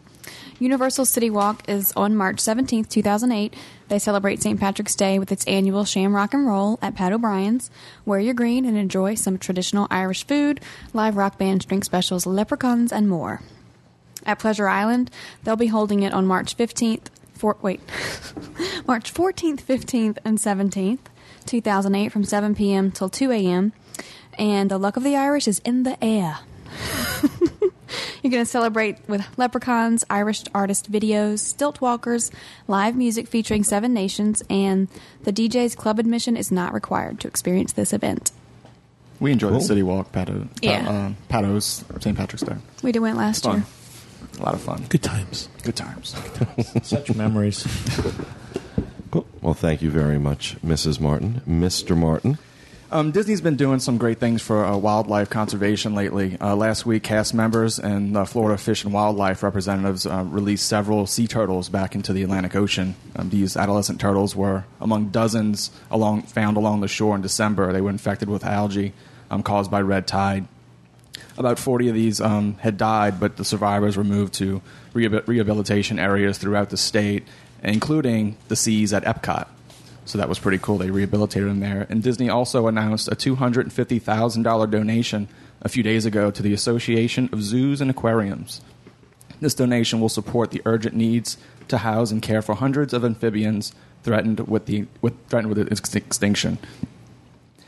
Universal City Walk is on March 17th, 2008. They celebrate St. Patrick's Day with its annual Shamrock and Roll at Pat O'Brien's. Wear your green and enjoy some traditional Irish food, live rock bands, drink specials, leprechauns, and more. At Pleasure Island, they'll be holding it on March 15th. For, wait, [LAUGHS] March 14th, 15th, and 17th, 2008, from 7 p.m. till 2 a.m. And the luck of the Irish is in the air. [LAUGHS] You're going to celebrate with leprechauns, Irish artist videos, stilt walkers, live music featuring seven nations, and the DJ's club admission is not required to experience this event. We enjoy Cool. the city walk, Pato, Yeah. Pa- uh, Pat O's St. Patrick's Day. We did went last year. A lot of fun. Good times. Good times. [LAUGHS] Such memories. [LAUGHS] Cool. Well, thank you very much, Mrs. Martin. Mr. Martin. Um, Disney's been doing some great things for uh, wildlife conservation lately. Uh, last week, cast members and uh, Florida Fish and Wildlife representatives uh, released several sea turtles back into the Atlantic Ocean. Um, these adolescent turtles were among dozens along, found along the shore in December. They were infected with algae um, caused by red tide. About 40 of these um, had died, but the survivors were moved to rehabil- rehabilitation areas throughout the state, including the seas at Epcot. So that was pretty cool. They rehabilitated him there. And Disney also announced a $250,000 donation a few days ago to the Association of Zoos and Aquariums. This donation will support the urgent needs to house and care for hundreds of amphibians threatened with the with threatened with ex- extinction.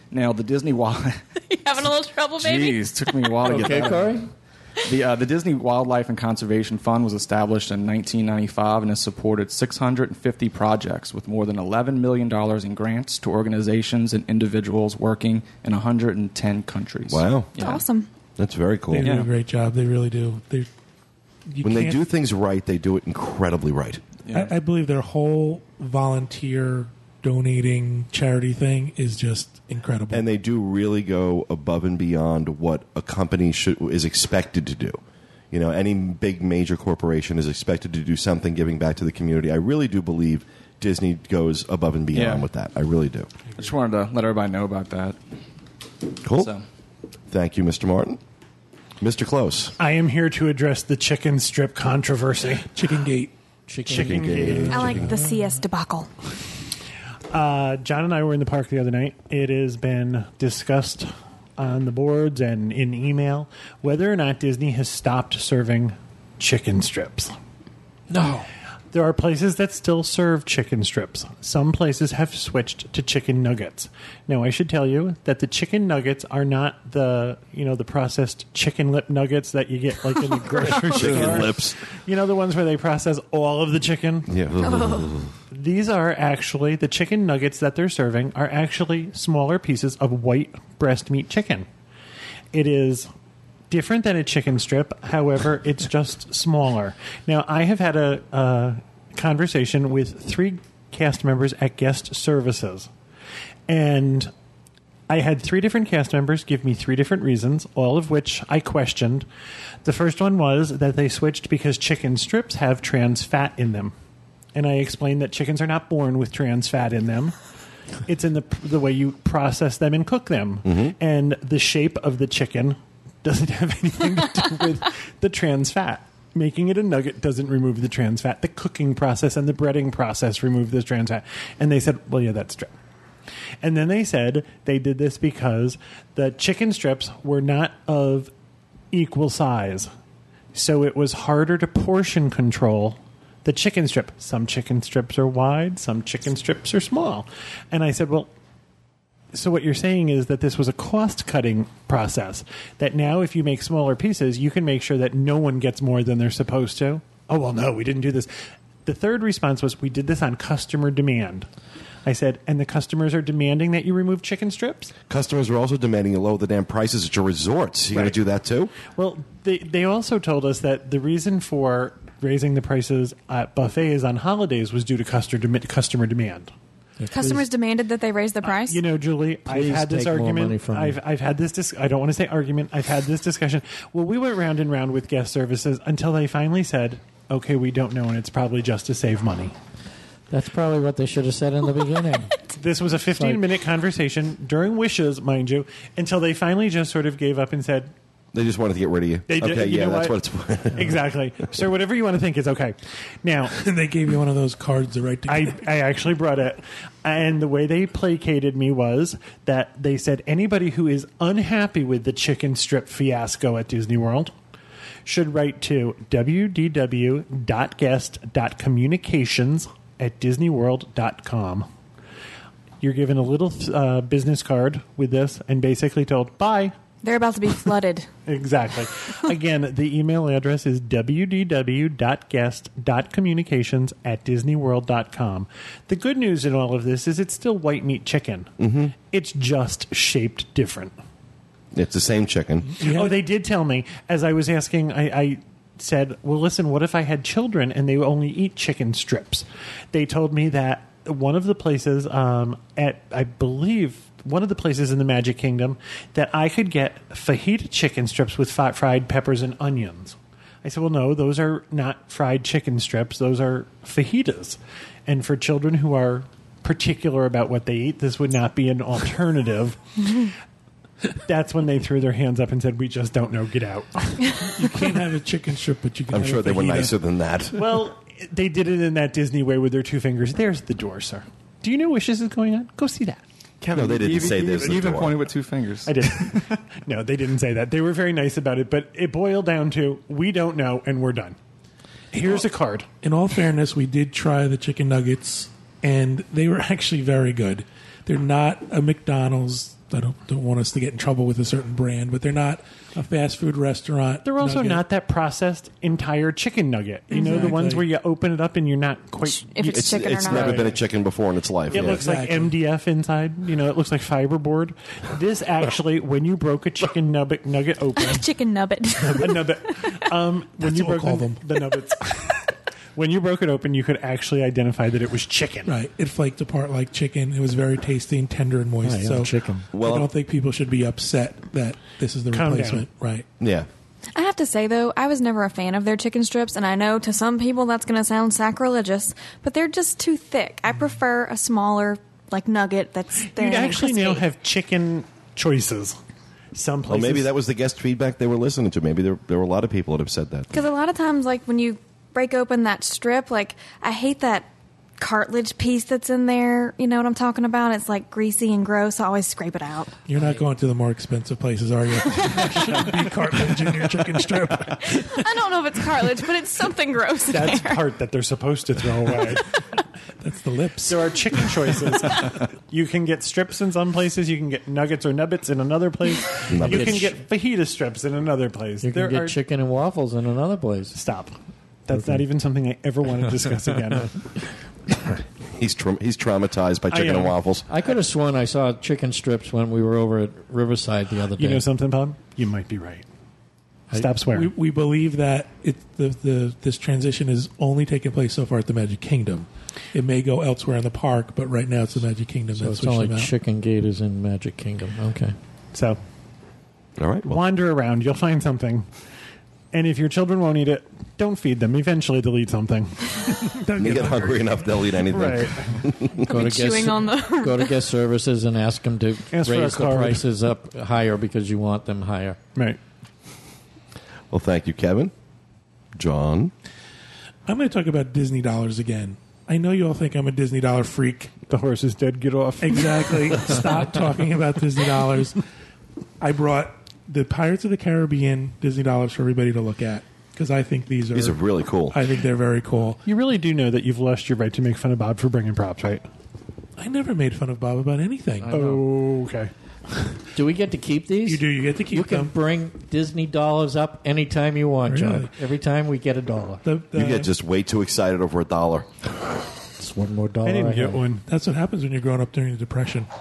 Now, the Disney Wild [LAUGHS] You having a little trouble, baby? Jeez, took me a while to get Okay, that. Corey? The, uh, the Disney Wildlife and Conservation Fund was established in 1995 and has supported 650 projects with more than $11 million in grants to organizations and individuals working in 110 countries. Wow, It's awesome. that's very cool. They do Yeah. a great job. They really do. They you When they do things right, they do it incredibly right. Yeah. I, I believe their whole volunteer donating charity thing is just incredible. and they do really go above and beyond what a company should, is expected to do. You know, any big major corporation is expected to do something giving back to the community. I really do believe Disney goes above and beyond Yeah. with that. I really do. I just wanted to let everybody know about that. Cool. So, Thank you, Mr. Martin. Mr. Close. I am here to address the chicken strip controversy. Chicken Gate. Chicken. Chicken Gate. I like the CS debacle. Uh, John and I were in the park the other night. It has been discussed on the boards and in email whether or not Disney has stopped serving chicken strips. No. There are places that still serve chicken strips. Some places have switched to chicken nuggets. Now, I should tell you that the chicken nuggets are not the you know the processed chicken lip nuggets that you get like in the [LAUGHS] grocery store. Chicken lips. You know the ones where they process all of the chicken. Yeah. [LAUGHS] These are actually the chicken nuggets that they're serving are actually smaller pieces of white breast meat chicken. It is different than a chicken strip, however, it's just smaller. Now, I have had a, a conversation with three cast members at guest services, and I had three different cast members give me three different reasons, all of which I questioned. The first one was that they switched because chicken strips have trans fat in them. And I explained that chickens are not born with trans fat in them. It's in the the way you process them and cook them. Mm-hmm. And the shape of the chicken doesn't [LAUGHS] have anything to do with the trans fat. Making it a nugget doesn't remove the trans fat. The cooking process and the breading process remove the trans fat. And they said, well, yeah, that's true. And then they said they did this because the chicken strips were not of equal size. So it was harder to portion control the chicken strip. Some chicken strips are wide, some chicken strips are small. And I said, well, so what you're saying is that this was a cost cutting process. That now, if you make smaller pieces, you can make sure that no one gets more than they're supposed to. Oh well, no, we didn't do this. The third response was we did this on customer demand. I said, and the customers are demanding that you remove chicken strips. Customers are also demanding you lower the damn prices at your resorts. You going to do that too? Well, they they also told us that the reason for raising the prices at buffets on holidays was due to customer customer demand. Customers demanded that they raise the uh, price. You know, Julie, I've Please had this take more money argument. from me. I've I've had this. Dis- I don't want to say argument. I've had this discussion. Well, we went round and round with guest services until they finally said, "Okay, we don't know, and it's probably just to save money." That's probably what they should have said in the beginning. This was a 15 Like- minute conversation during wishes, mind you, until they finally just sort of gave up and said, They just wanted to get rid of you. They did- okay, you yeah, know that's what? what, it's for. [LAUGHS] "Exactly, sir. Whatever you want to think is okay." Now, And [LAUGHS] they gave you one of those cards to write to I, I actually brought it. And the way they placated me was that they said anybody who is unhappy with the chicken strip fiasco at Disney World should write to www.guest.communications at disneyworld.com. You're given a little uh, business card with this and basically told, bye. They're about to be flooded. [LAUGHS] Exactly. Again, the email address is www.guest.communications at disneyworld.com. The good news in all of this is it's still white meat chicken. Mm-hmm. It's just shaped different. it's the same chicken. Oh, they did tell me as I was asking. I, I said, "Well, listen. What if I had children and they only eat chicken strips?" They told me that one of the places um, at I believe one of the places in the Magic Kingdom that I could get fajita chicken strips with fat fried peppers and onions. I said, "Well, no, those are not fried chicken strips; those are fajitas." And for children who are particular about what they eat, this would not be an alternative. [LAUGHS] That's when they threw their hands up and said, "We just don't know. Get out." You can't have a chicken strip, but you can. I'm have sure a they were fajita. nicer than that. Well, they did it in that Disney way with their two fingers. There's the door, sir. Do you know Wishes is going on? Go see that. Kevin, No, they didn't you, say you, there's You even door. pointed with two fingers. I did. [LAUGHS] no, they didn't say that. They were very nice about it, but it boiled down to we don't know and we're done. Here's a card. In all fairness, we did try the chicken nuggets, and they were [LAUGHS] actually very good. They're not a McDonald's. I don't, don't want us to get in trouble with a certain brand, but they're not a fast food restaurant. They're also nugget. not that processed entire chicken nugget. You know, the ones Exactly. where you open it up and you're not quite. If it's It's, chicken or it's not. never been a chicken before in its life. It yeah. looks like Exactly. MDF inside. You know, it looks like fiberboard. This actually, when you broke a chicken nugget, nugget open, [LAUGHS] Chicken nugget. a nugget, [LAUGHS] um, when That's you what we'll broke call the, them. the nuggets, [LAUGHS] when you broke it open, you could actually identify that it was chicken. Right. It flaked apart like chicken. It was very tasty and tender and moist. Oh, yeah, so chicken. Well- I don't think people should be upset that this is the Calm replacement. Right. yeah. I have to say though, I was never a fan of their chicken strips, and I know to some people that's going to sound sacrilegious, but they're just too thick. I prefer a smaller, like nugget that's thin You'd actually now have chicken choices. Some places. Well, maybe that was the guest feedback they were listening to. Maybe there, there were a lot of people that have said that. Because a lot of times, like when you break open that strip, like I hate that cartilage piece that's in there. You know what I'm talking about? It's like greasy and gross. I always scrape it out. You're not going to the more expensive places, are you? [LAUGHS] shouldn't be cartilage in your chicken strip. [LAUGHS] I don't know if it's cartilage, but it's something gross. in That's there. part that they're supposed to throw away. [LAUGHS] That's the lips. there are chicken choices. you can get strips in some places. You can get nuggets or nubbits in another place. You can get fajita strips in another place. You there can get are, chicken and waffles in another place. Stop. That's not even something I ever want to discuss again. [LAUGHS] He's tra- he's traumatized by chicken and waffles. I could have sworn I saw chicken strips when we were over at Riverside the other day. you know something, Bob? You might be right. Stop We, swearing. we believe that it, the, the this transition is only taking place so far at the Magic Kingdom. It may go elsewhere in the park, but right now it's the Magic Kingdom. so that's it's only them out. chicken gators in Magic Kingdom. Okay. so All right. Well, wander around. You'll find something. And if your children won't eat it, don't feed them. Eventually, they'll eat something. [LAUGHS] Don't you get get hungry enough, they'll eat anything. Right. [LAUGHS] Go to chewing guest, on the- [LAUGHS] go to guest services and ask them to Ask for a raise the card. prices up higher because you want them higher. Right. Well, thank you, Kevin. John. I'm going to talk about Disney dollars again. I know you all think I'm a Disney dollar freak. The horse is dead. Get off. Exactly. Stop talking about Disney dollars. I brought the Pirates of the Caribbean Disney dollars for everybody to look at because I think these are. These are really cool. I think they're very cool. You really do know that you've lost your right to make fun of Bob for bringing props, right? I never made fun of Bob about anything. Oh, okay. [LAUGHS] Do we get to keep these? you do. You get to keep You can them. bring Disney dollars up anytime you want, John. Every time we get a dollar. The- the- you get just way too excited over a dollar. It's one more dollar. I didn't get have. one. that's what happens when you're growing up during the Depression. [LAUGHS]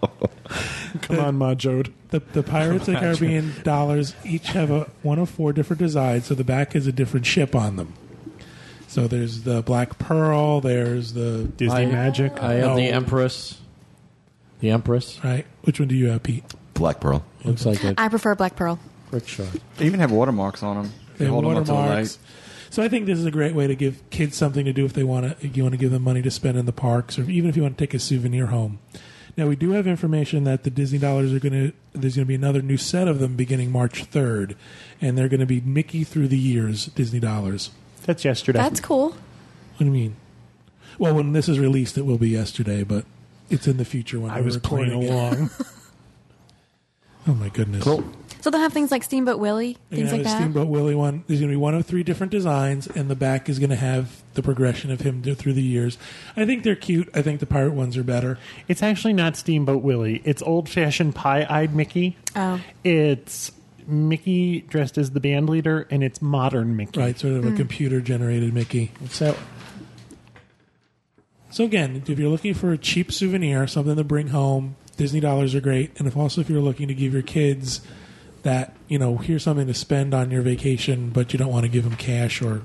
[LAUGHS] [LAUGHS] Come on, Ma Joad. The, the Pirates of the [LAUGHS] Caribbean dollars each have a one of four different designs, so the back is a different ship on them. So there's the Black Pearl, there's the Disney I- Magic. I have the No. Empress. The Empress right. Which one do you have, Pete? Black Pearl. looks like a I prefer Black Pearl. trick shot. They even have watermarks on them. They have hold them up to the watermarks. light. So I think this is a great way to give kids something to do if they want to. You want to give them money to spend in the parks, or even if you want to take a souvenir home. Now we do have information that the Disney dollars are going to. There's going to be another new set of them beginning March 3rd, and they're going to be Mickey through the years Disney dollars. That's yesterday. That's cool. What do you mean? Well, when this is released, it will be yesterday, but it's in the future when I we're was playing recording along. [LAUGHS] Oh my goodness! Cool. So they'll have things like Steamboat Willie, things gonna like have that. Steamboat Willie one. There's going to be one of three different designs, and the back is going to have the progression of him through the years. I think they're cute. I think the pirate ones are better. It's actually not Steamboat Willie. It's old fashioned pie eyed Mickey. Oh. It's Mickey dressed as the band leader, and it's modern Mickey. Right, sort of a hmm. computer generated Mickey. So So again, if you're looking for a cheap souvenir, something to bring home, Disney dollars are great. And if also if you're looking to give your kids that, you know, here's something to spend on your vacation, but you don't want to give them cash or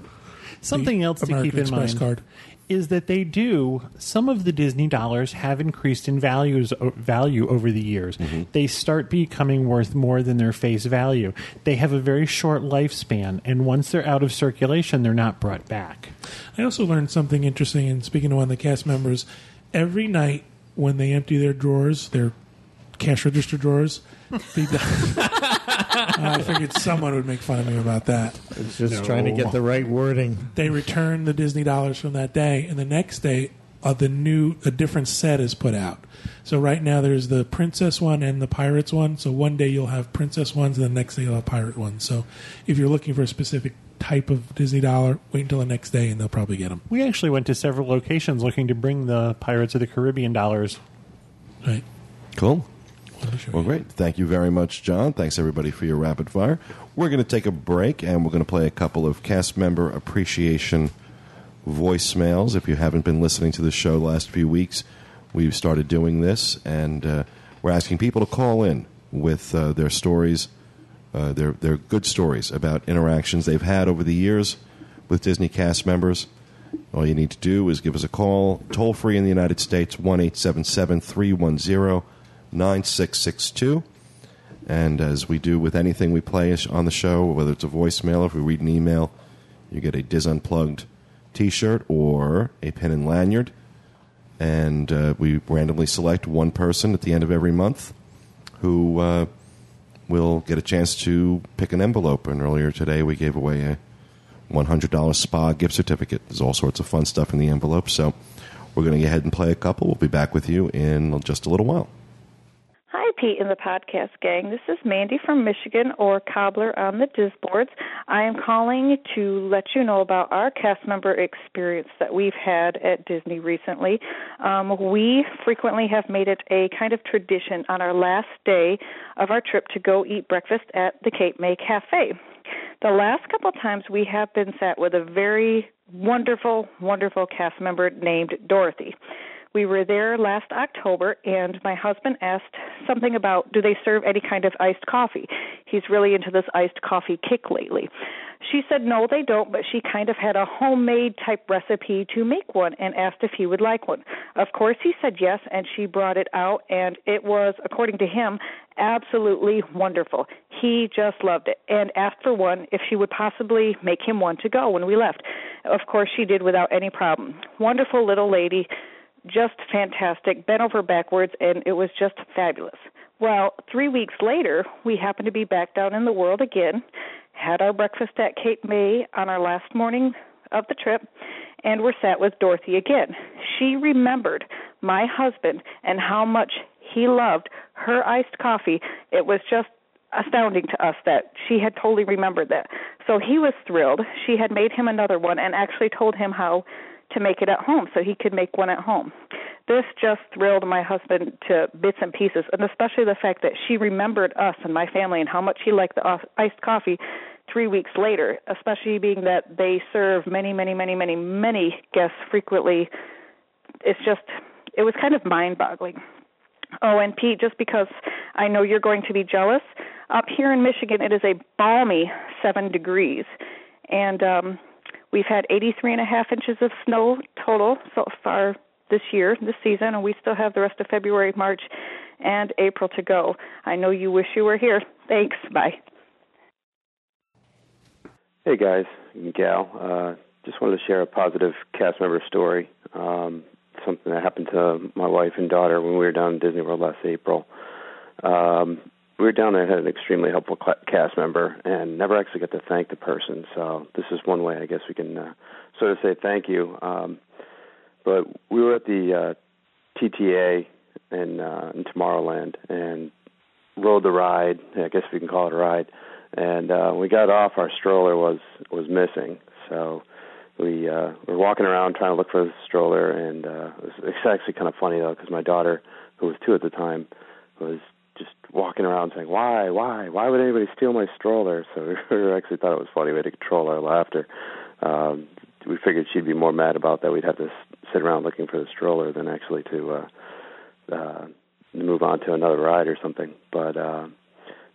Something the else to American keep in Express mind card. is that they do some of the Disney dollars have increased in values o- value over the years. Mm-hmm. They start becoming worth more than their face value. They have a very short lifespan, and once they're out of circulation, they're not brought back. I also learned something interesting. And speaking to one of the cast members, every night when they empty their drawers, their cash register drawers, they, [LAUGHS] I figured someone would make fun of me about that. It's just trying to get the right wording. They return the Disney dollars from that day, and the next day, uh, the new a different set is put out. So right now, there's the princess one and the pirates one. So one day you'll have princess ones, and the next day you'll have pirate ones. So if you're looking for a specific type of Disney dollar, wait until the next day, and they'll probably get them. We actually went to several locations looking to bring the Pirates of the Caribbean dollars. Right. Cool. Well, great. Thank you very much, John. Thanks, everybody, for your rapid fire. We're going to take a break, and we're going to play a couple of cast member appreciation voicemails. If you haven't been listening to the show the last few weeks, we've started doing this, and uh, we're asking people to call in with uh, their stories, uh, their, their good stories about interactions they've had over the years with Disney cast members. All you need to do is give us a call, toll free in the United States, 1 877 310 9662. And as we do with anything we play on the show, whether it's a voicemail, or if we read an email, you get a DIS Unplugged t shirt or a pin and lanyard. And uh, we randomly select one person at the end of every month who uh, will get a chance to pick an envelope. And earlier today, we gave away a $100 spa gift certificate. There's all sorts of fun stuff in the envelope. So we're going to go ahead and play a couple. We'll be back with you in just a little while. Hi, Pete and the podcast gang. This is Mandy from Michigan, or Cobbler on the Disboards. I am calling to let you know about our cast member experience that we've had at Disney recently. Um, we frequently have made it a kind of tradition on our last day of our trip to go eat breakfast at the Cape May Cafe. The last couple of times we have been sat with a very wonderful, wonderful cast member named Dorothy. We were there last October, and my husband asked something about do they serve any kind of iced coffee? He's really into this iced coffee kick lately. She said no, they don't, but she kind of had a homemade type recipe to make one and asked if he would like one. Of course, he said yes, and she brought it out, and it was, according to him, absolutely wonderful. He just loved it and asked for one if she would possibly make him one to go when we left. Of course, she did without any problem. Wonderful little lady just fantastic, bent over backwards, and it was just fabulous. Well, three weeks later, we happened to be back down in the world again, had our breakfast at Cape May on our last morning of the trip, and were sat with Dorothy again. She remembered my husband and how much he loved her iced coffee. It was just astounding to us that she had totally remembered that. So he was thrilled. She had made him another one and actually told him how to make it at home so he could make one at home. This just thrilled my husband to bits and pieces, and especially the fact that she remembered us and my family and how much he liked the iced coffee three weeks later, especially being that they serve many, many, many, many, many guests frequently. It's just, it was kind of mind boggling. Oh, and Pete, just because I know you're going to be jealous, up here in Michigan it is a balmy seven degrees. And um We've had 83 and a half inches of snow total so far this year, this season, and we still have the rest of February, March, and April to go. I know you wish you were here. Thanks. Bye. Hey guys, and Gal. Uh, just wanted to share a positive cast member story. Um, something that happened to my wife and daughter when we were down in Disney World last April. Um, we were down there had an extremely helpful cast member and never actually got to thank the person. So this is one way I guess we can uh, sort of say thank you. Um, but we were at the uh, TTA in, uh, in Tomorrowland and rode the ride. I guess we can call it a ride. And uh, we got off, our stroller was was missing. So we uh, were walking around trying to look for the stroller, and uh, it was, it's actually kind of funny though because my daughter, who was two at the time, was just walking around saying, "Why, why, why would anybody steal my stroller?" So [LAUGHS] we actually thought it was funny. We had to control our laughter. Um, we figured she'd be more mad about that. We'd have to sit around looking for the stroller than actually to uh, uh, move on to another ride or something. But uh,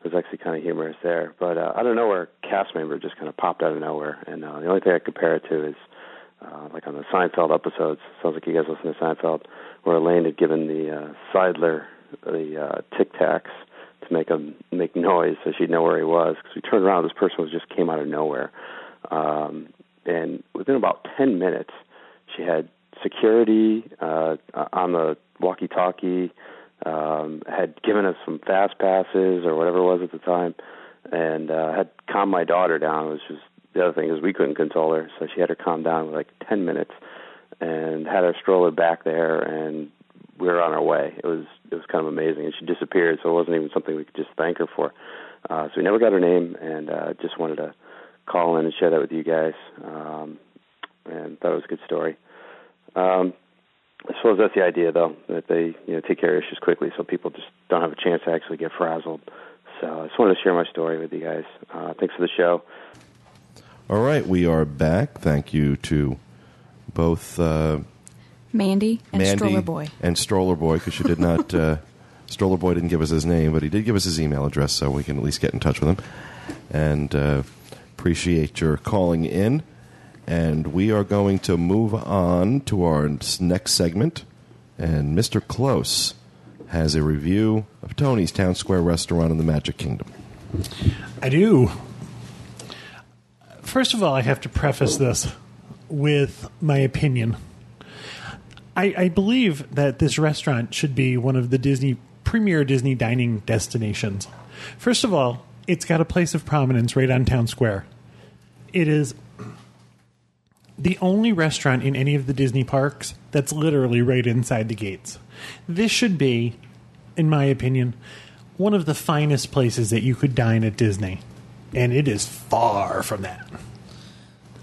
it was actually kind of humorous there. But uh, out of nowhere, a cast member just kind of popped out of nowhere, and uh, the only thing I compare it to is uh, like on the Seinfeld episodes. Sounds like you guys listen to Seinfeld, where Elaine had given the uh, Seidler the uh, Tic Tacs to make him make noise so she'd know where he was. Because we turned around, this person was just came out of nowhere, um, and within about ten minutes, she had security uh, on the walkie-talkie. Um, had given us some fast passes or whatever it was at the time, and uh, had calmed my daughter down, which was the other thing is we couldn't console her, so she had her calm down in like ten minutes, and had her stroller back there, and we were on our way. It was it was kind of amazing, and she disappeared, so it wasn't even something we could just thank her for. Uh, so we never got her name, and uh, just wanted to call in and share that with you guys, um, and thought it was a good story. Um, I suppose that's the idea, though, that they you know take care of issues quickly, so people just don't have a chance to actually get frazzled. So I just wanted to share my story with you guys. Uh, thanks for the show. All right, we are back. Thank you to both uh, Mandy and Mandy Stroller Boy. and Stroller Boy because she did not. [LAUGHS] Uh, Stroller Boy didn't give us his name, but he did give us his email address, so we can at least get in touch with him. And uh, appreciate your calling in. And we are going to move on to our next segment. And Mr. Close has a review of Tony's Town Square restaurant in the Magic Kingdom. I do. First of all, I have to preface this with my opinion. I, I believe that this restaurant should be one of the Disney premier Disney dining destinations. First of all, it's got a place of prominence right on Town Square. It is the only restaurant in any of the Disney parks that's literally right inside the gates. This should be, in my opinion, one of the finest places that you could dine at Disney. And it is far from that.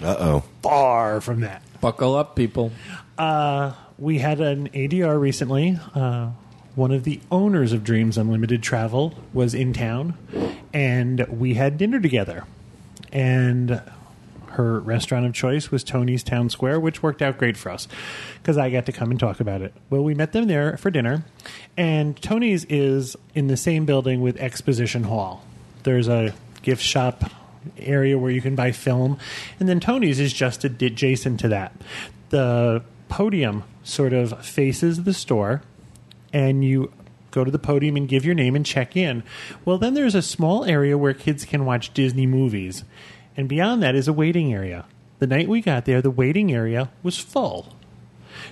Uh oh. Far from that. Buckle up, people. Uh, we had an ADR recently. Uh, one of the owners of Dreams Unlimited Travel was in town, and we had dinner together. And her restaurant of choice was Tony's Town Square, which worked out great for us because I got to come and talk about it. Well, we met them there for dinner, and Tony's is in the same building with Exposition Hall. There's a gift shop area where you can buy film, and then Tony's is just adjacent to that. The podium sort of faces the store, and you go to the podium and give your name and check in. Well, then there's a small area where kids can watch Disney movies, and beyond that is a waiting area. The night we got there, the waiting area was full.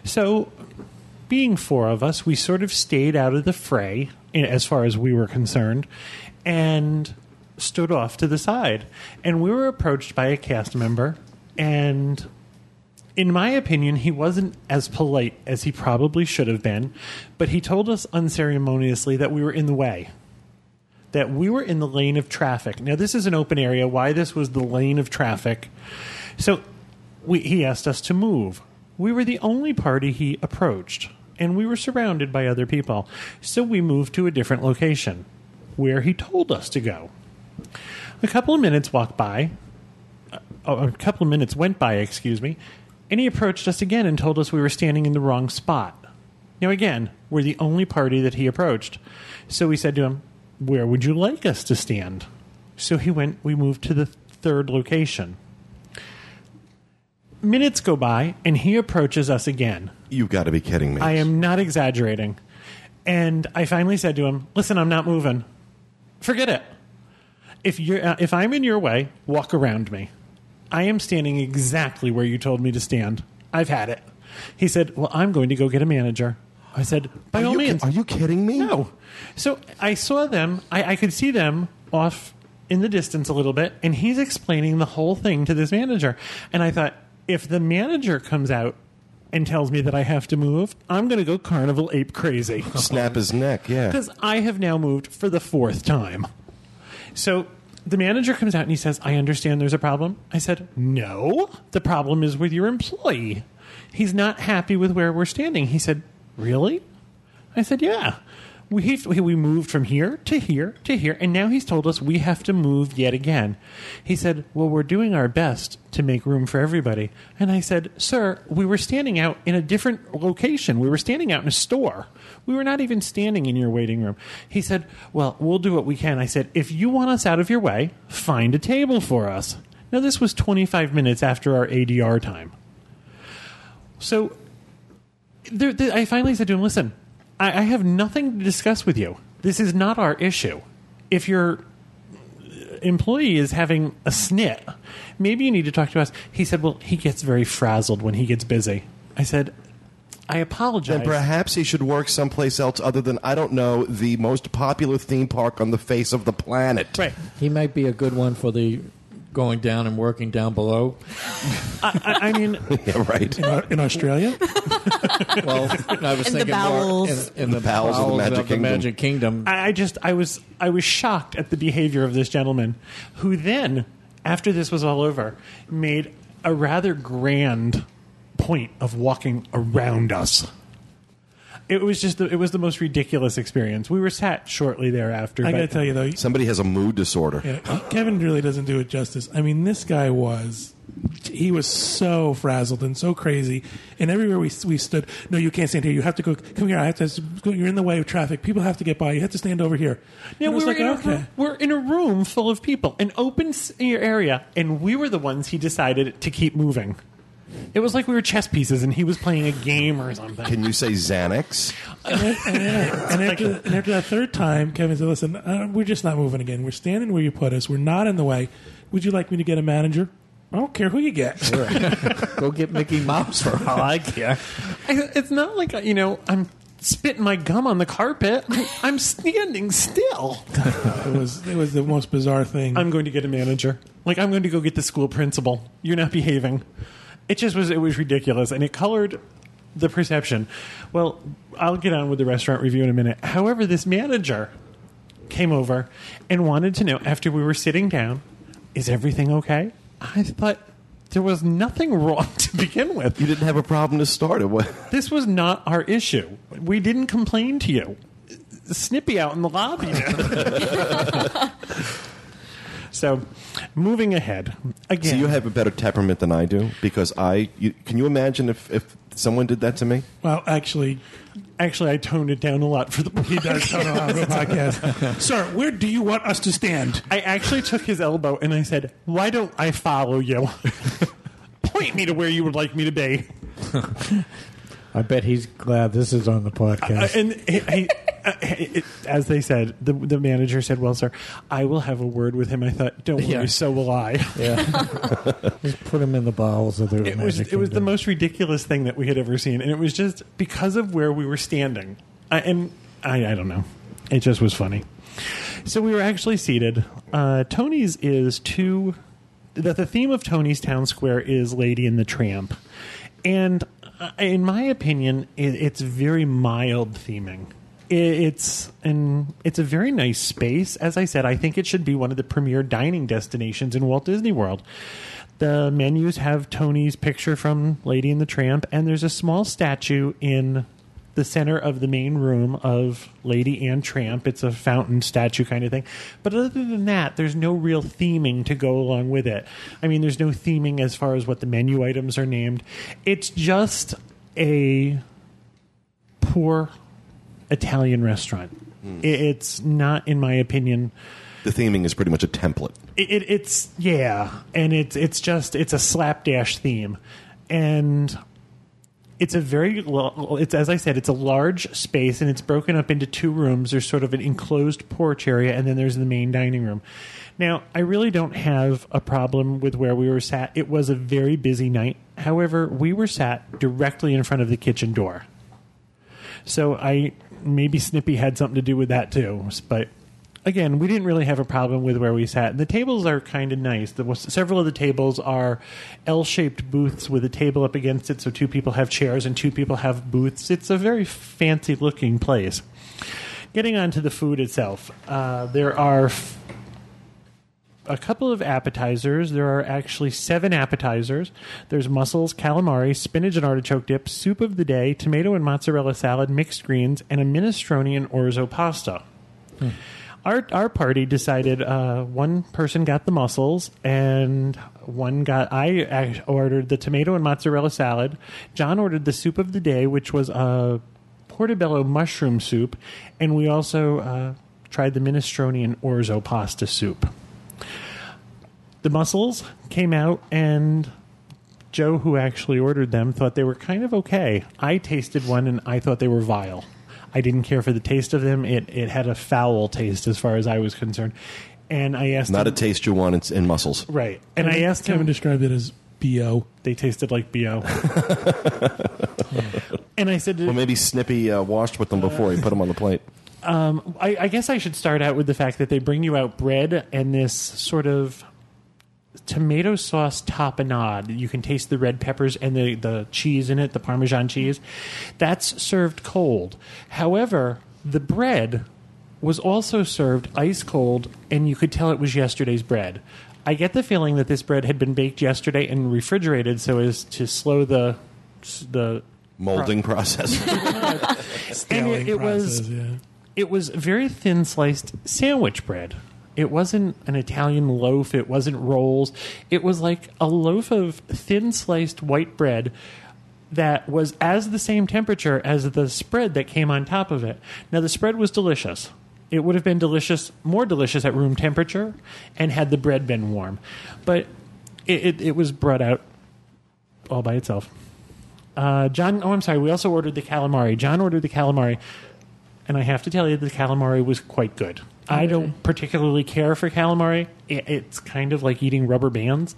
So, being four of us, we sort of stayed out of the fray as far as we were concerned and stood off to the side. And we were approached by a cast member, and in my opinion, he wasn't as polite as he probably should have been, but he told us unceremoniously that we were in the way. That we were in the lane of traffic. Now, this is an open area. Why this was the lane of traffic? So, we, he asked us to move. We were the only party he approached, and we were surrounded by other people. So, we moved to a different location where he told us to go. A couple of minutes walked by. Uh, a couple of minutes went by, excuse me, and he approached us again and told us we were standing in the wrong spot. Now, again, we're the only party that he approached. So we said to him, Where would you like us to stand? So he went, we moved to the third location. Minutes go by, and he approaches us again. You've got to be kidding me. I am not exaggerating. And I finally said to him, "Listen, I'm not moving. Forget it. If you're uh, if I'm in your way, walk around me. I am standing exactly where you told me to stand. I've had it." He said, "Well, I'm going to go get a manager." I said, "By are all you, means." Are you kidding me? No. So I saw them. I, I could see them off in the distance a little bit, and he's explaining the whole thing to this manager. And I thought, if the manager comes out and tells me that I have to move, I'm going to go carnival ape crazy. Snap his neck, yeah. [LAUGHS] Because I have now moved for the fourth time. So the manager comes out and he says, I understand there's a problem. I said, No, the problem is with your employee. He's not happy with where we're standing. He said, Really? I said, Yeah. We we moved from here to here to here, and now he's told us we have to move yet again. He said, "Well, we're doing our best to make room for everybody." And I said, "Sir, we were standing out in a different location. We were standing out in a store. We were not even standing in your waiting room." He said, "Well, we'll do what we can." I said, "If you want us out of your way, find a table for us." Now, this was 25 minutes after our ADR time. So there, there- I finally said to him, "Listen, I, I have nothing to discuss with you. This is not our issue. If your employee is having a snit, maybe you need to talk to us." He said, "Well, he gets very frazzled when he gets busy." I said, "I apologize." Then perhaps he should work someplace else other than I don't know the most popular theme park on the face of the planet. right. He might be a good one for the going down and working down below. I, I, I mean, [LAUGHS] Yeah, right. In, Au- in Australia, [LAUGHS] Well, I was In thinking bowels. more in, in the, bowels of the Magic Kingdom. Magic Kingdom. I I just I was I was shocked at the behavior of this gentleman, who then, after this was all over, made a rather grand point of walking around us. It was just the, it was the most ridiculous experience. We were sat shortly thereafter. I but got to tell you though, Somebody has a mood disorder. Yeah, Kevin really doesn't do it justice. I mean, this guy was. He was so frazzled and so crazy, and everywhere we we stood. No, you can't stand here. You have to go. Come here. I have to. You're in the way of traffic. People have to get by. You have to stand over here. Now, And I we was were, like, in a, okay. room- we're in a room full of people, an open s- area, and we were the ones he decided to keep moving. It was like we were chess pieces, and he was playing a game or something. Can you say Xanax? and, and, and after, and after that third time, Kevin said, "Listen, uh, we're just not moving again. We're standing where you put us. We're not in the way. Would you like me to get a manager? I don't care who you get. [LAUGHS] Go get Mickey Mouse for all I care. I- It's not like you know I'm spitting my gum on the carpet. I- I'm standing still. it was it was the most bizarre thing. I'm going to get a manager. Like I'm going to go get the school principal. You're not behaving. It just was. It was ridiculous, and it colored the perception. Well, I'll get on with the restaurant review in a minute. However, this manager came over and wanted to know after we were sitting down, is everything okay? I thought there was nothing wrong [LAUGHS] to begin with. You didn't have a problem to start it. What? [LAUGHS] This was not our issue. We didn't complain to you. Snippy out in the lobby. [LAUGHS] so, moving ahead again. So you have a better temperament than I do because I. You, can you imagine if, if someone did that to me? well, actually, Actually, I toned it down a lot for the. he does tell on the podcast. [LAUGHS] Sir, where do you want us to stand? I actually took his elbow and I said, "Why don't I follow you? [LAUGHS] Point me to where you would like me to be." [LAUGHS] I bet he's glad this is on the Uh, podcast. and he, he, uh, as they said, the the manager said, "Well, sir, I will have a word with him." I thought, "Don't worry, Yeah. so will I." [LAUGHS] yeah, just put him in the bowels of the. It was it was the most ridiculous thing that we had ever seen, and it was just because of where we were standing. I, and I, I don't know, it just was funny. So we were actually seated. Uh, Tony's is two. That the theme of Tony's Town Square is Lady and the Tramp, and uh, in my opinion, it, it's very mild theming. It, it's and it's a very nice space. As I said, I think it should be one of the premier dining destinations in Walt Disney World. The menus have Tony's picture from Lady and the Tramp, and there's a small statue in the center of the main room of Lady and Tramp. It's a fountain statue kind of thing. But other than that, there's no real theming to go along with it. I mean, there's no theming as far as what the menu items are named. It's just a poor Italian restaurant. Hmm. I- It's not, in my opinion, The theming is pretty much a template. it, it, it's yeah, and it's it's just it's a slapdash theme, and it's a very it's as I said, it's a large space, and it's broken up into two rooms. There's sort of an enclosed porch area, and then there's the main dining room. Now, I really don't have a problem with where we were sat. It was a very busy night. However, we were sat directly in front of the kitchen door. So I maybe Snippy had something to do with that too. But again, we didn't really have a problem with where we sat. And The tables are kind of nice. The, several of the tables are L-shaped booths with a table up against it, so two people have chairs and two people have booths. It's a very fancy-looking place. Getting on to the food itself, uh, there are. F- a couple of appetizers. There are actually seven appetizers. There's mussels, calamari, spinach and artichoke dip, soup of the day, tomato and mozzarella salad, mixed greens, and a minestrone and orzo pasta. Our our party decided uh, one person got the mussels and one got. I ac- ordered the tomato and mozzarella salad. John ordered the soup of the day, which was a portobello mushroom soup, and we also uh, tried the minestrone and orzo pasta soup. The mussels came out and. Joe, who actually ordered them, thought they were kind of okay. I tasted one and I thought they were vile. I didn't care for the taste of them. It it had a foul taste as far as I was concerned. And I asked Not a him, taste you want in, in mussels. right. And I asked Kevin him described it as bo. they tasted like bo. [LAUGHS] [LAUGHS] and I said, Well, maybe Snippy uh, washed with them before he put them on the plate. I, I guess I should start out with the fact that they bring you out bread and this sort of tomato sauce tapenade. You can taste the red peppers and the, the cheese in it, the Parmesan cheese. That's served cold. However, the bread was also served ice cold, and you could tell it was yesterday's bread. I get the feeling that this bread had been baked yesterday and refrigerated so as to slow the the Molding process. [LAUGHS] and Scaling it, it was process, yeah. it was very thin sliced sandwich bread. It wasn't an Italian loaf. It wasn't rolls. It was like a loaf of thin sliced white bread that was as the same temperature as the spread that came on top of it. Now, the spread was delicious. It would have been delicious, more delicious at room temperature, and had the bread been warm. But it, it, it was brought out all by itself. Uh, John, oh, I'm sorry. We also ordered the calamari. John ordered the calamari and I have to tell you, the calamari was quite good. I don't particularly care for calamari. It, it's kind of like eating rubber bands.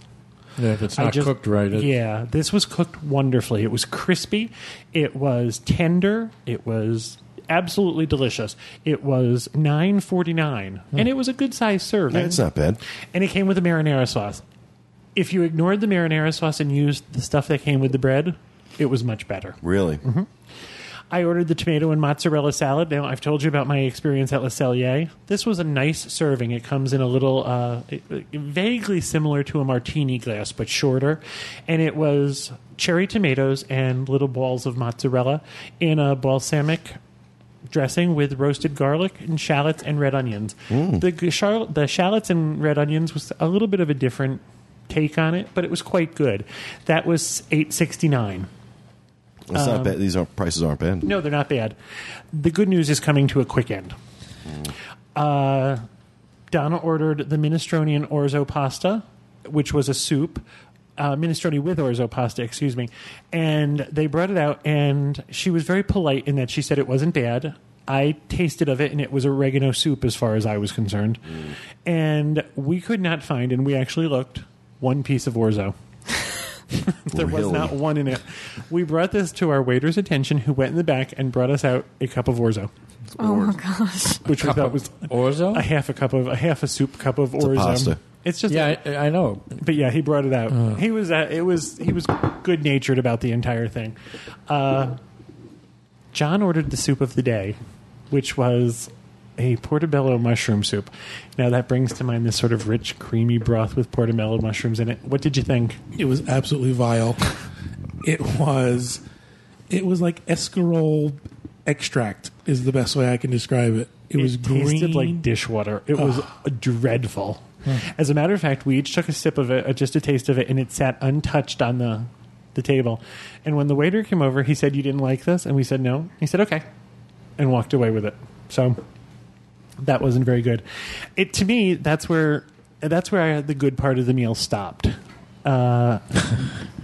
Yeah, if it's I not just- cooked right, it, Yeah, this was cooked wonderfully. It was crispy. It was tender. It was absolutely delicious. It was nine forty nine, hmm. and it was a good sized serving. Yeah, it's not bad. And it came with a marinara sauce. If you ignored the marinara sauce and used the stuff that came with the bread, it was much better. Really. Mm-hmm. I ordered the tomato and mozzarella salad. Now, I've told you about my experience at Le Cellier. This was a nice serving. It comes in a little, uh, vaguely similar to a martini glass, but shorter. And it was cherry tomatoes and little balls of mozzarella in a balsamic dressing with roasted garlic and shallots and red onions. The, g- char- the shallots and red onions was a little bit of a different take on it, but it was quite good. That was eight sixty nine. It's not bad. These aren't, prices aren't bad. No, they're not bad. The good news is coming to a quick end. Uh, Donna ordered the minestrone and orzo pasta, which was a soup. Uh, minestrone with orzo pasta, excuse me. And they brought it out, and she was very polite in that she said it wasn't bad. I tasted of it, and it was oregano soup as far as I was concerned. And we could not find, and we actually looked, one piece of orzo. [LAUGHS] [LAUGHS] there was not one in it. We brought this to our waiter's attention, who went in the back and brought us out a cup of orzo, Oh my gosh. [LAUGHS] which we thought was orzo. a half a cup of a half a soup cup of a orzo. pasta. It's just yeah, I, I know. but yeah, he brought it out. He was uh, it was he was good natured about the entire thing. Uh, John ordered the soup of the day, which was a portobello mushroom soup. Now that brings to mind this sort of rich, creamy broth with portobello mushrooms in it. What did you think? It was absolutely vile. it was it was like escarole extract is the best way I can describe it. It, was tasted green. like dishwater. It was dreadful. As a matter of fact, we each took a sip of it, uh, just a taste of it, and it sat untouched on the the table. And when the waiter came over, he said, "You didn't like this," and we said, "No." He said, "Okay," and walked away with it. So that wasn't very good. It to me, that's where that's where I, the good part of the meal stopped. Uh,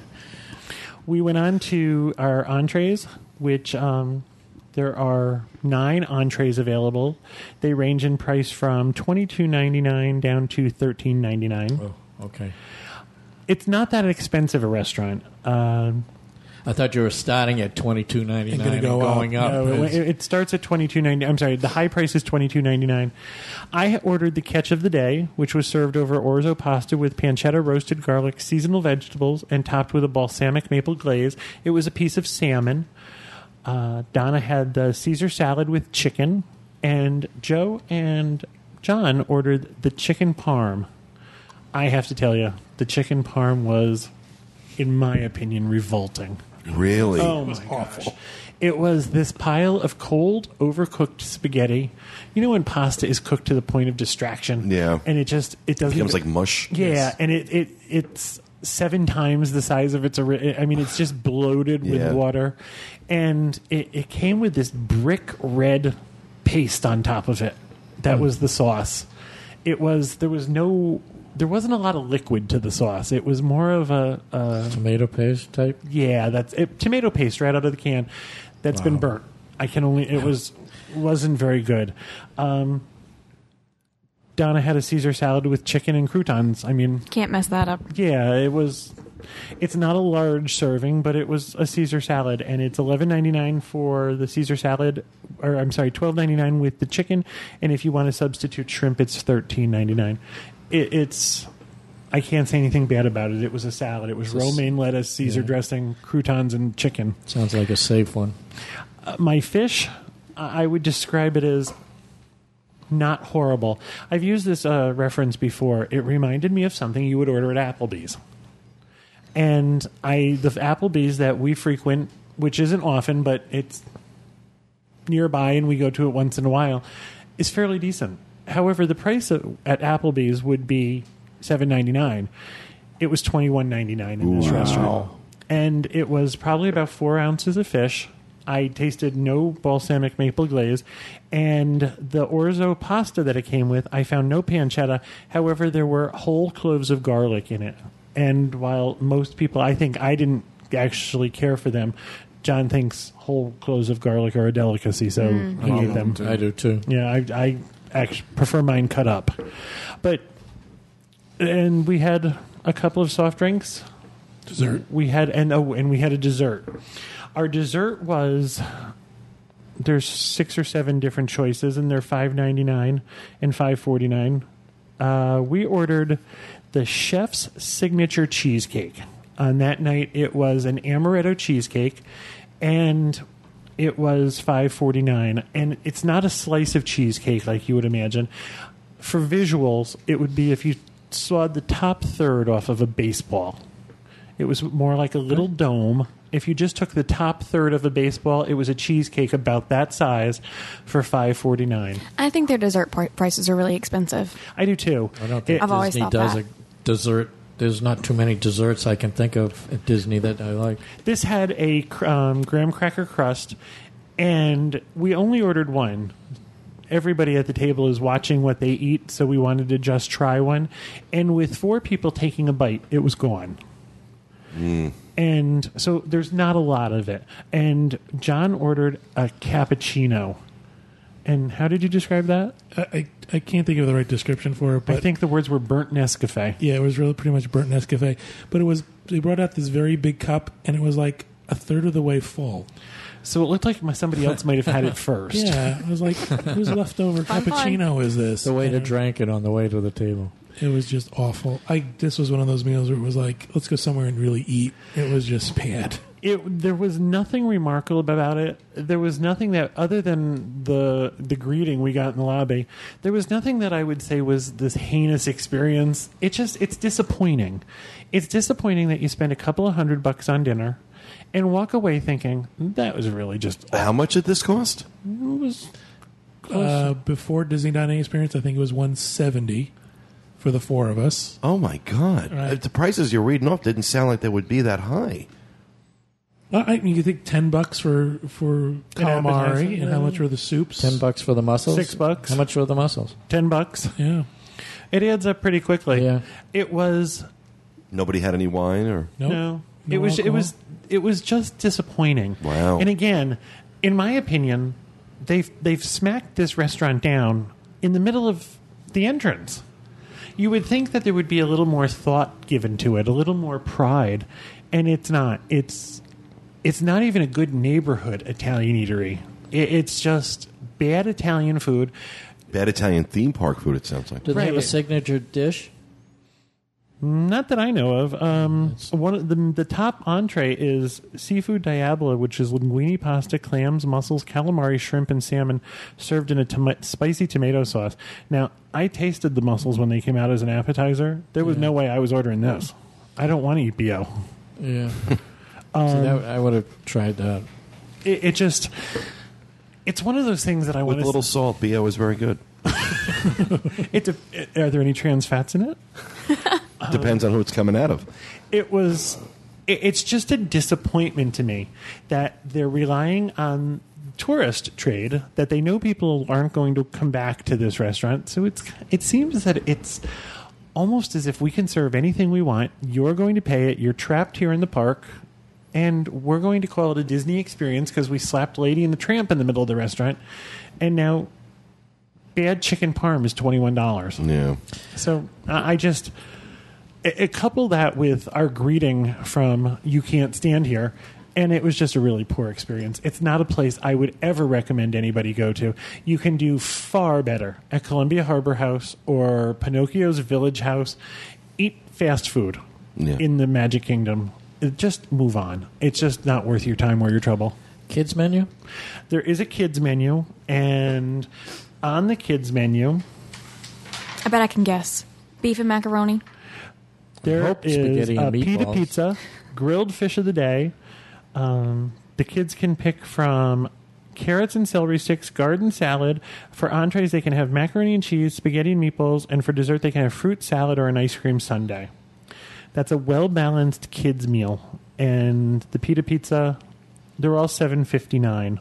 [LAUGHS] we went on to our entrees, which um, there are nine entrees available. They range in price from twenty two ninety nine down to thirteen ninety nine. Oh, okay. It's not that expensive a restaurant. Um I thought you were starting at twenty two ninety nine and go up. up. no, it, it starts at twenty two ninety. I'm sorry, the high price is twenty two ninety nine. I ordered the catch of the day, which was served over orzo pasta with pancetta, roasted garlic, seasonal vegetables, and topped with a balsamic maple glaze. It was a piece of salmon. Uh, Donna had the Caesar salad with chicken, and Joe and John ordered the chicken parm, I have to tell you, the chicken parm was, in my opinion, revolting. Really? Oh my gosh. It was this pile of cold, overcooked spaghetti. You know when pasta is cooked to the point of distraction? Yeah. And it just it doesn't becomes like mush. Yeah, and it, it it's seven times the size of its ori- I mean it's just bloated with Yeah. water. And it, it came with this brick red paste on top of it. That hmm. was the sauce. It was there was no there wasn't a lot of liquid to the sauce. It was more of a, a Tomato paste type. yeah, that's it, tomato paste right out of the can. That's been burnt. I can only. It was wasn't very good. Um, Donna had a Caesar salad with chicken and croutons. I mean, Can't mess that up. yeah, it was. It's not a large serving, but it was a Caesar salad, and it's eleven ninety nine for the Caesar salad, or I'm sorry, twelve ninety nine with the chicken, and if you want to substitute shrimp, it's thirteen ninety nine. It, it's. I can't say anything bad about it. It was a salad. It was romaine lettuce, Caesar dressing, croutons, and chicken. Sounds like a safe one. Uh, my fish, I I would describe it as not horrible. I've used this uh, reference before. It reminded me of something you would order at Applebee's. And I, the Applebee's that we frequent, which isn't often, but it's nearby and we go to it once in a while, is fairly decent. However, the price of, at Applebee's would be seven ninety nine. It was twenty one ninety nine in this restaurant, and it was probably about four ounces of fish. I tasted no balsamic maple glaze, and the orzo pasta that it came with, I found no pancetta. However, there were whole cloves of garlic in it, and while most people, I think, I didn't actually care for them. John thinks whole cloves of garlic are a delicacy, so mm. he ate them. I do too. Yeah, I, I prefer mine cut up. But and we had a couple of soft drinks. Dessert. We had and oh, and we had a dessert. Our dessert was there's six or seven different choices, and they're five ninety nine and five forty nine. Uh, we ordered the chef's signature cheesecake. On that night, it was an amaretto cheesecake, and it was five forty nine. And it's not a slice of cheesecake like you would imagine. For visuals, it would be if you saw the top third off of a baseball. It was more like a little dome. If you just took the top third of a baseball, it was a cheesecake about that size for five forty nine. I think their dessert prices are really expensive. I do too. I don't think It- I've always Disney thought does that. a dessert. There's not too many desserts I can think of at Disney that I like. This had a um, graham cracker crust, and we only ordered one. Everybody at the table is watching what they eat, so we wanted to just try one. And with four people taking a bite, it was gone. And so there's not a lot of it. And John ordered a cappuccino. And how did you describe that? I, I, I can't think of the right description for it, but I think the words were burnt Nescafe. yeah, it was really pretty much burnt Nescafe. But it was they brought out this very big cup, and it was like a third of the way full. So it looked like my, somebody else might have had it [LAUGHS] first. Yeah, I was like, whose [LAUGHS] leftover Fun, fun. cappuccino is this? The way to And drank it on the way to the table. It was just awful. I this was one of those meals where it was like, let's go somewhere and really eat. It was just bad. It there was nothing remarkable about it. There was nothing that other than the the greeting we got in the lobby. There was nothing that I would say was this heinous experience. It just it's disappointing. It's disappointing that you spend a couple of hundred bucks on dinner and walk away thinking that was really just How much did this cost? it was Uh, before Disney dining experience, I think it was one seventy for the four of us. Oh my God! Right. The prices you're reading off didn't sound like they would be that high. Uh, I mean, you think ten bucks for for calamari, and how much were the soups? Ten bucks for the mussels. Six bucks. How much were the mussels? ten bucks. Yeah. It adds up pretty quickly. Yeah. It was Nobody had any wine, or Nope. No, No it was it was it was just disappointing. Wow. And again, in my opinion, they've they've smacked this restaurant down in the middle of the entrance. You would think that there would be a little more thought given to it, a little more pride, and it's not. It's it's not even a good neighborhood Italian eatery. It, it's just bad Italian food. bad Italian theme park food. It sounds like. Do they have a signature dish? Not that I know of. Um, one of the the top entree is seafood diablo, which is linguine pasta, clams, mussels, calamari, shrimp, and salmon, served in a tom- spicy tomato sauce. Now, I tasted the mussels when they came out as an appetizer. There was no way I was ordering this. I don't want to eat bo. Yeah. [LAUGHS] so that, um, I would have tried that. It, it just, it's one of those things that I With a little salt, BO is very good. [LAUGHS] It's a, are there any trans fats in it? [LAUGHS] Depends on who it's coming out of. it was it- it's just a disappointment to me that they're relying on tourist trade that they know people aren't going to come back to this restaurant so it's it seems that it's almost as if we can serve anything we want you're going to pay it you're trapped here in the park and we're going to call it a Disney experience because we slapped Lady and the Tramp in the middle of the restaurant and now bad chicken parm is $21 Yeah. so I I just it, it couple that with our greeting from "You Can't Stand Here," and it was just a really poor experience. It's not a place I would ever recommend anybody go to. You can do far better at Columbia Harbor House or Pinocchio's Village Haus. Eat fast food Yeah. in the Magic Kingdom. It- Just move on. It's just not worth your time or your trouble. Kids menu? There is a kids menu, and on the kids menu, I bet I can guess. Beef and macaroni. There hope is spaghetti a pita meatballs. pizza, grilled fish of the day. Um, the kids can pick from carrots and celery sticks, garden salad. For entrees, they can have macaroni and cheese, spaghetti and meatballs, and for dessert, they can have fruit salad or an ice cream sundae. That's a well balanced kids meal, and the pita pizza, they're all seven fifty nine.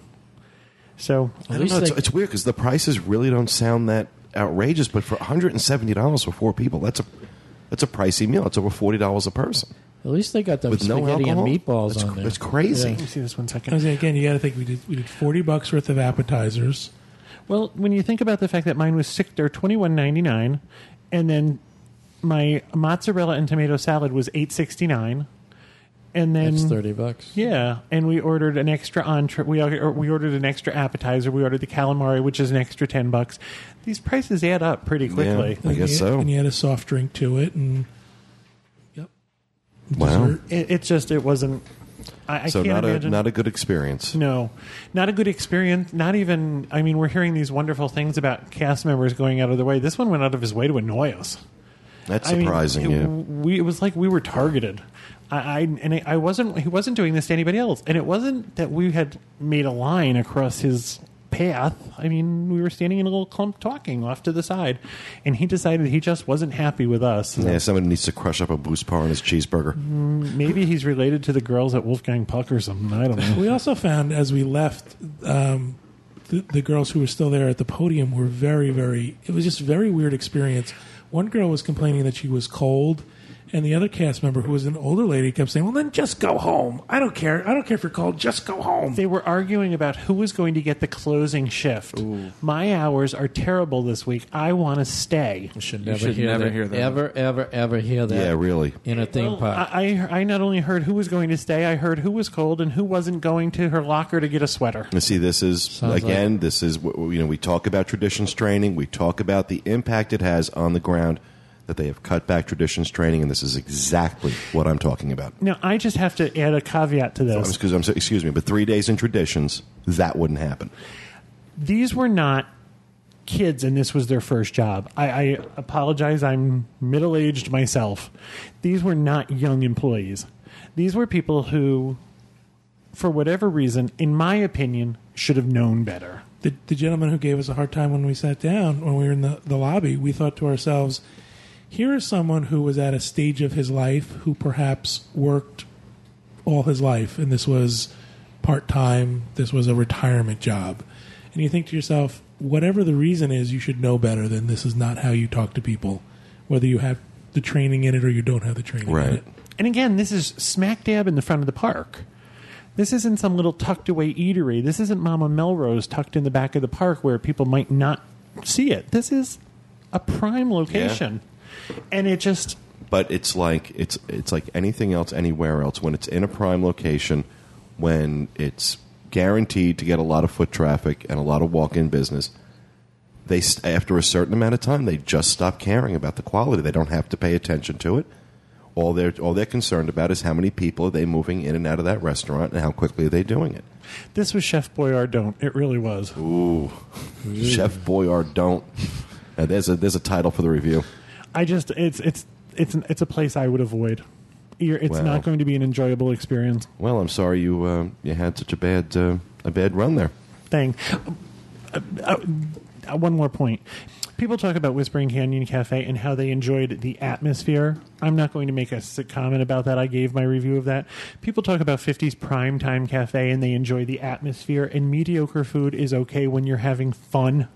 So I don't know. It's, they- it's weird because the prices really don't sound that outrageous, but for $170 for four people, that's a that's a pricey meal. It's over $40 a person. At least they got the With no spaghetti and meatballs That's- on there. that's crazy. let me see this one second. Saying, again, you got to think we did we did forty bucks worth of appetizers. Well, when you think about the fact that mine was sick, six or twenty one ninety nine, and then my mozzarella and tomato salad was eight sixty nine, and then That's 30 bucks. yeah, and we ordered an extra entree. We or we ordered an extra appetizer. We ordered the calamari, which is an extra ten bucks. These prices add up pretty quickly. I And guess you, so. And you had a soft drink to it, and yep. Wow. Dessert. It, it just it wasn't. I, I so can't not a imagine. not a good experience. No, not a good experience. Not even. I mean, we're hearing these wonderful things about cast members going out of their way. This one went out of his way to annoy us. That's I mean, surprising. it, yeah. we, it was like we were targeted. I, I and I, I wasn't. He wasn't doing this to anybody else, and it wasn't that we had made a line across his path. I mean, we were standing in a little clump talking off to the side, and he decided he just wasn't happy with us. Yeah, somebody needs to crush up a boost bar on his cheeseburger. Maybe he's related to the girls at Wolfgang Puck or something. I don't know. We also found as we left, um, the, the girls who were still there at the podium were very, very. It was just a very weird experience. One girl was complaining that she was cold, and the other cast member, who was an older lady, kept saying, "Well, then just go home. I don't care. I don't care if you're cold. Just go home." They were arguing about who was going to get the closing shift. My hours are terrible this week. I want to stay. You should You never, should hear, never that. hear that. Ever, ever, ever hear that. Yeah, really. In a theme park. I, I I not only heard who was going to stay, I heard who was cold and who wasn't going to her locker to get a sweater. And see, this is Sounds again. This is what- you know. We talk about traditions training. We talk about the impact it has on the ground. That they have cut back traditions training, and this is exactly what I'm talking about. Now, I just have to add a caveat to this. Excuse, I'm, excuse me, but three days in traditions, that wouldn't happen. These were not kids, and this was their first job. I, I apologize. I'm middle aged myself. These were not young employees. These were people who, for whatever reason, in my opinion, should have known better. the, the gentleman who gave us a hard time when we sat down when we were in the, the lobby we thought to ourselves here is someone who was at a stage of his life who perhaps worked all his life and this was part-time this was a retirement job and you think to yourself whatever the reason is you should know better than this is not how you talk to people whether you have the training in it or you don't have the training in it And again, this is smack dab in the front of the park. This isn't some little tucked away eatery. This isn't Mama Melrose tucked in the back of the park where people might not see it. This is a prime location. And it just But it's like it's it's like anything else anywhere else. When it's in a prime location, when it's guaranteed to get a lot of foot traffic and a lot of walk-in business, they after a certain amount of time they just stop caring about the quality. They don't have to pay attention to it. All they're all they're concerned about is how many people are they moving in and out of that restaurant and how quickly are they doing it. This was Chef Boyardee. It really was. Ooh, Chef Boyardee. Now, there's a there's a title for the review. I just it's it's it's an, it's a place I would avoid. You're, it's Well. not going to be an enjoyable experience. Well, I'm sorry you uh, you had such a bad uh, a bad run there. thing. Uh, uh, uh, one more point. People talk about Whispering Canyon Cafe and how they enjoyed the atmosphere. I'm not going to make a s- comment about that. I gave my review of that. People talk about 50s Primetime Cafe and they enjoy the atmosphere, and mediocre food is okay when you're having fun.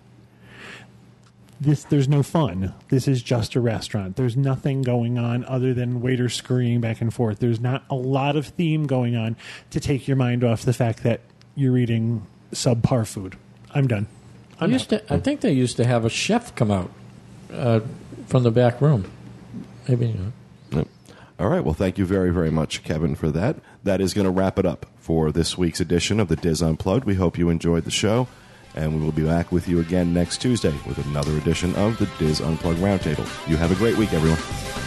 This there's no fun. This is just a restaurant. There's nothing going on other than waiters scurrying back and forth. There's not a lot of theme going on to take your mind off the fact that you're eating subpar food. I'm done. I I'm used out. to. I think they used to have a chef come out uh, from the back room. Maybe. You know. Yep. All right. Well, thank you very, very much, Kevin, for that. That is going to wrap it up for this week's edition of the DIS Unplugged. We hope you enjoyed the show, and we will be back with you again next Tuesday with another edition of the DIS Unplugged Roundtable. You have a great week, everyone.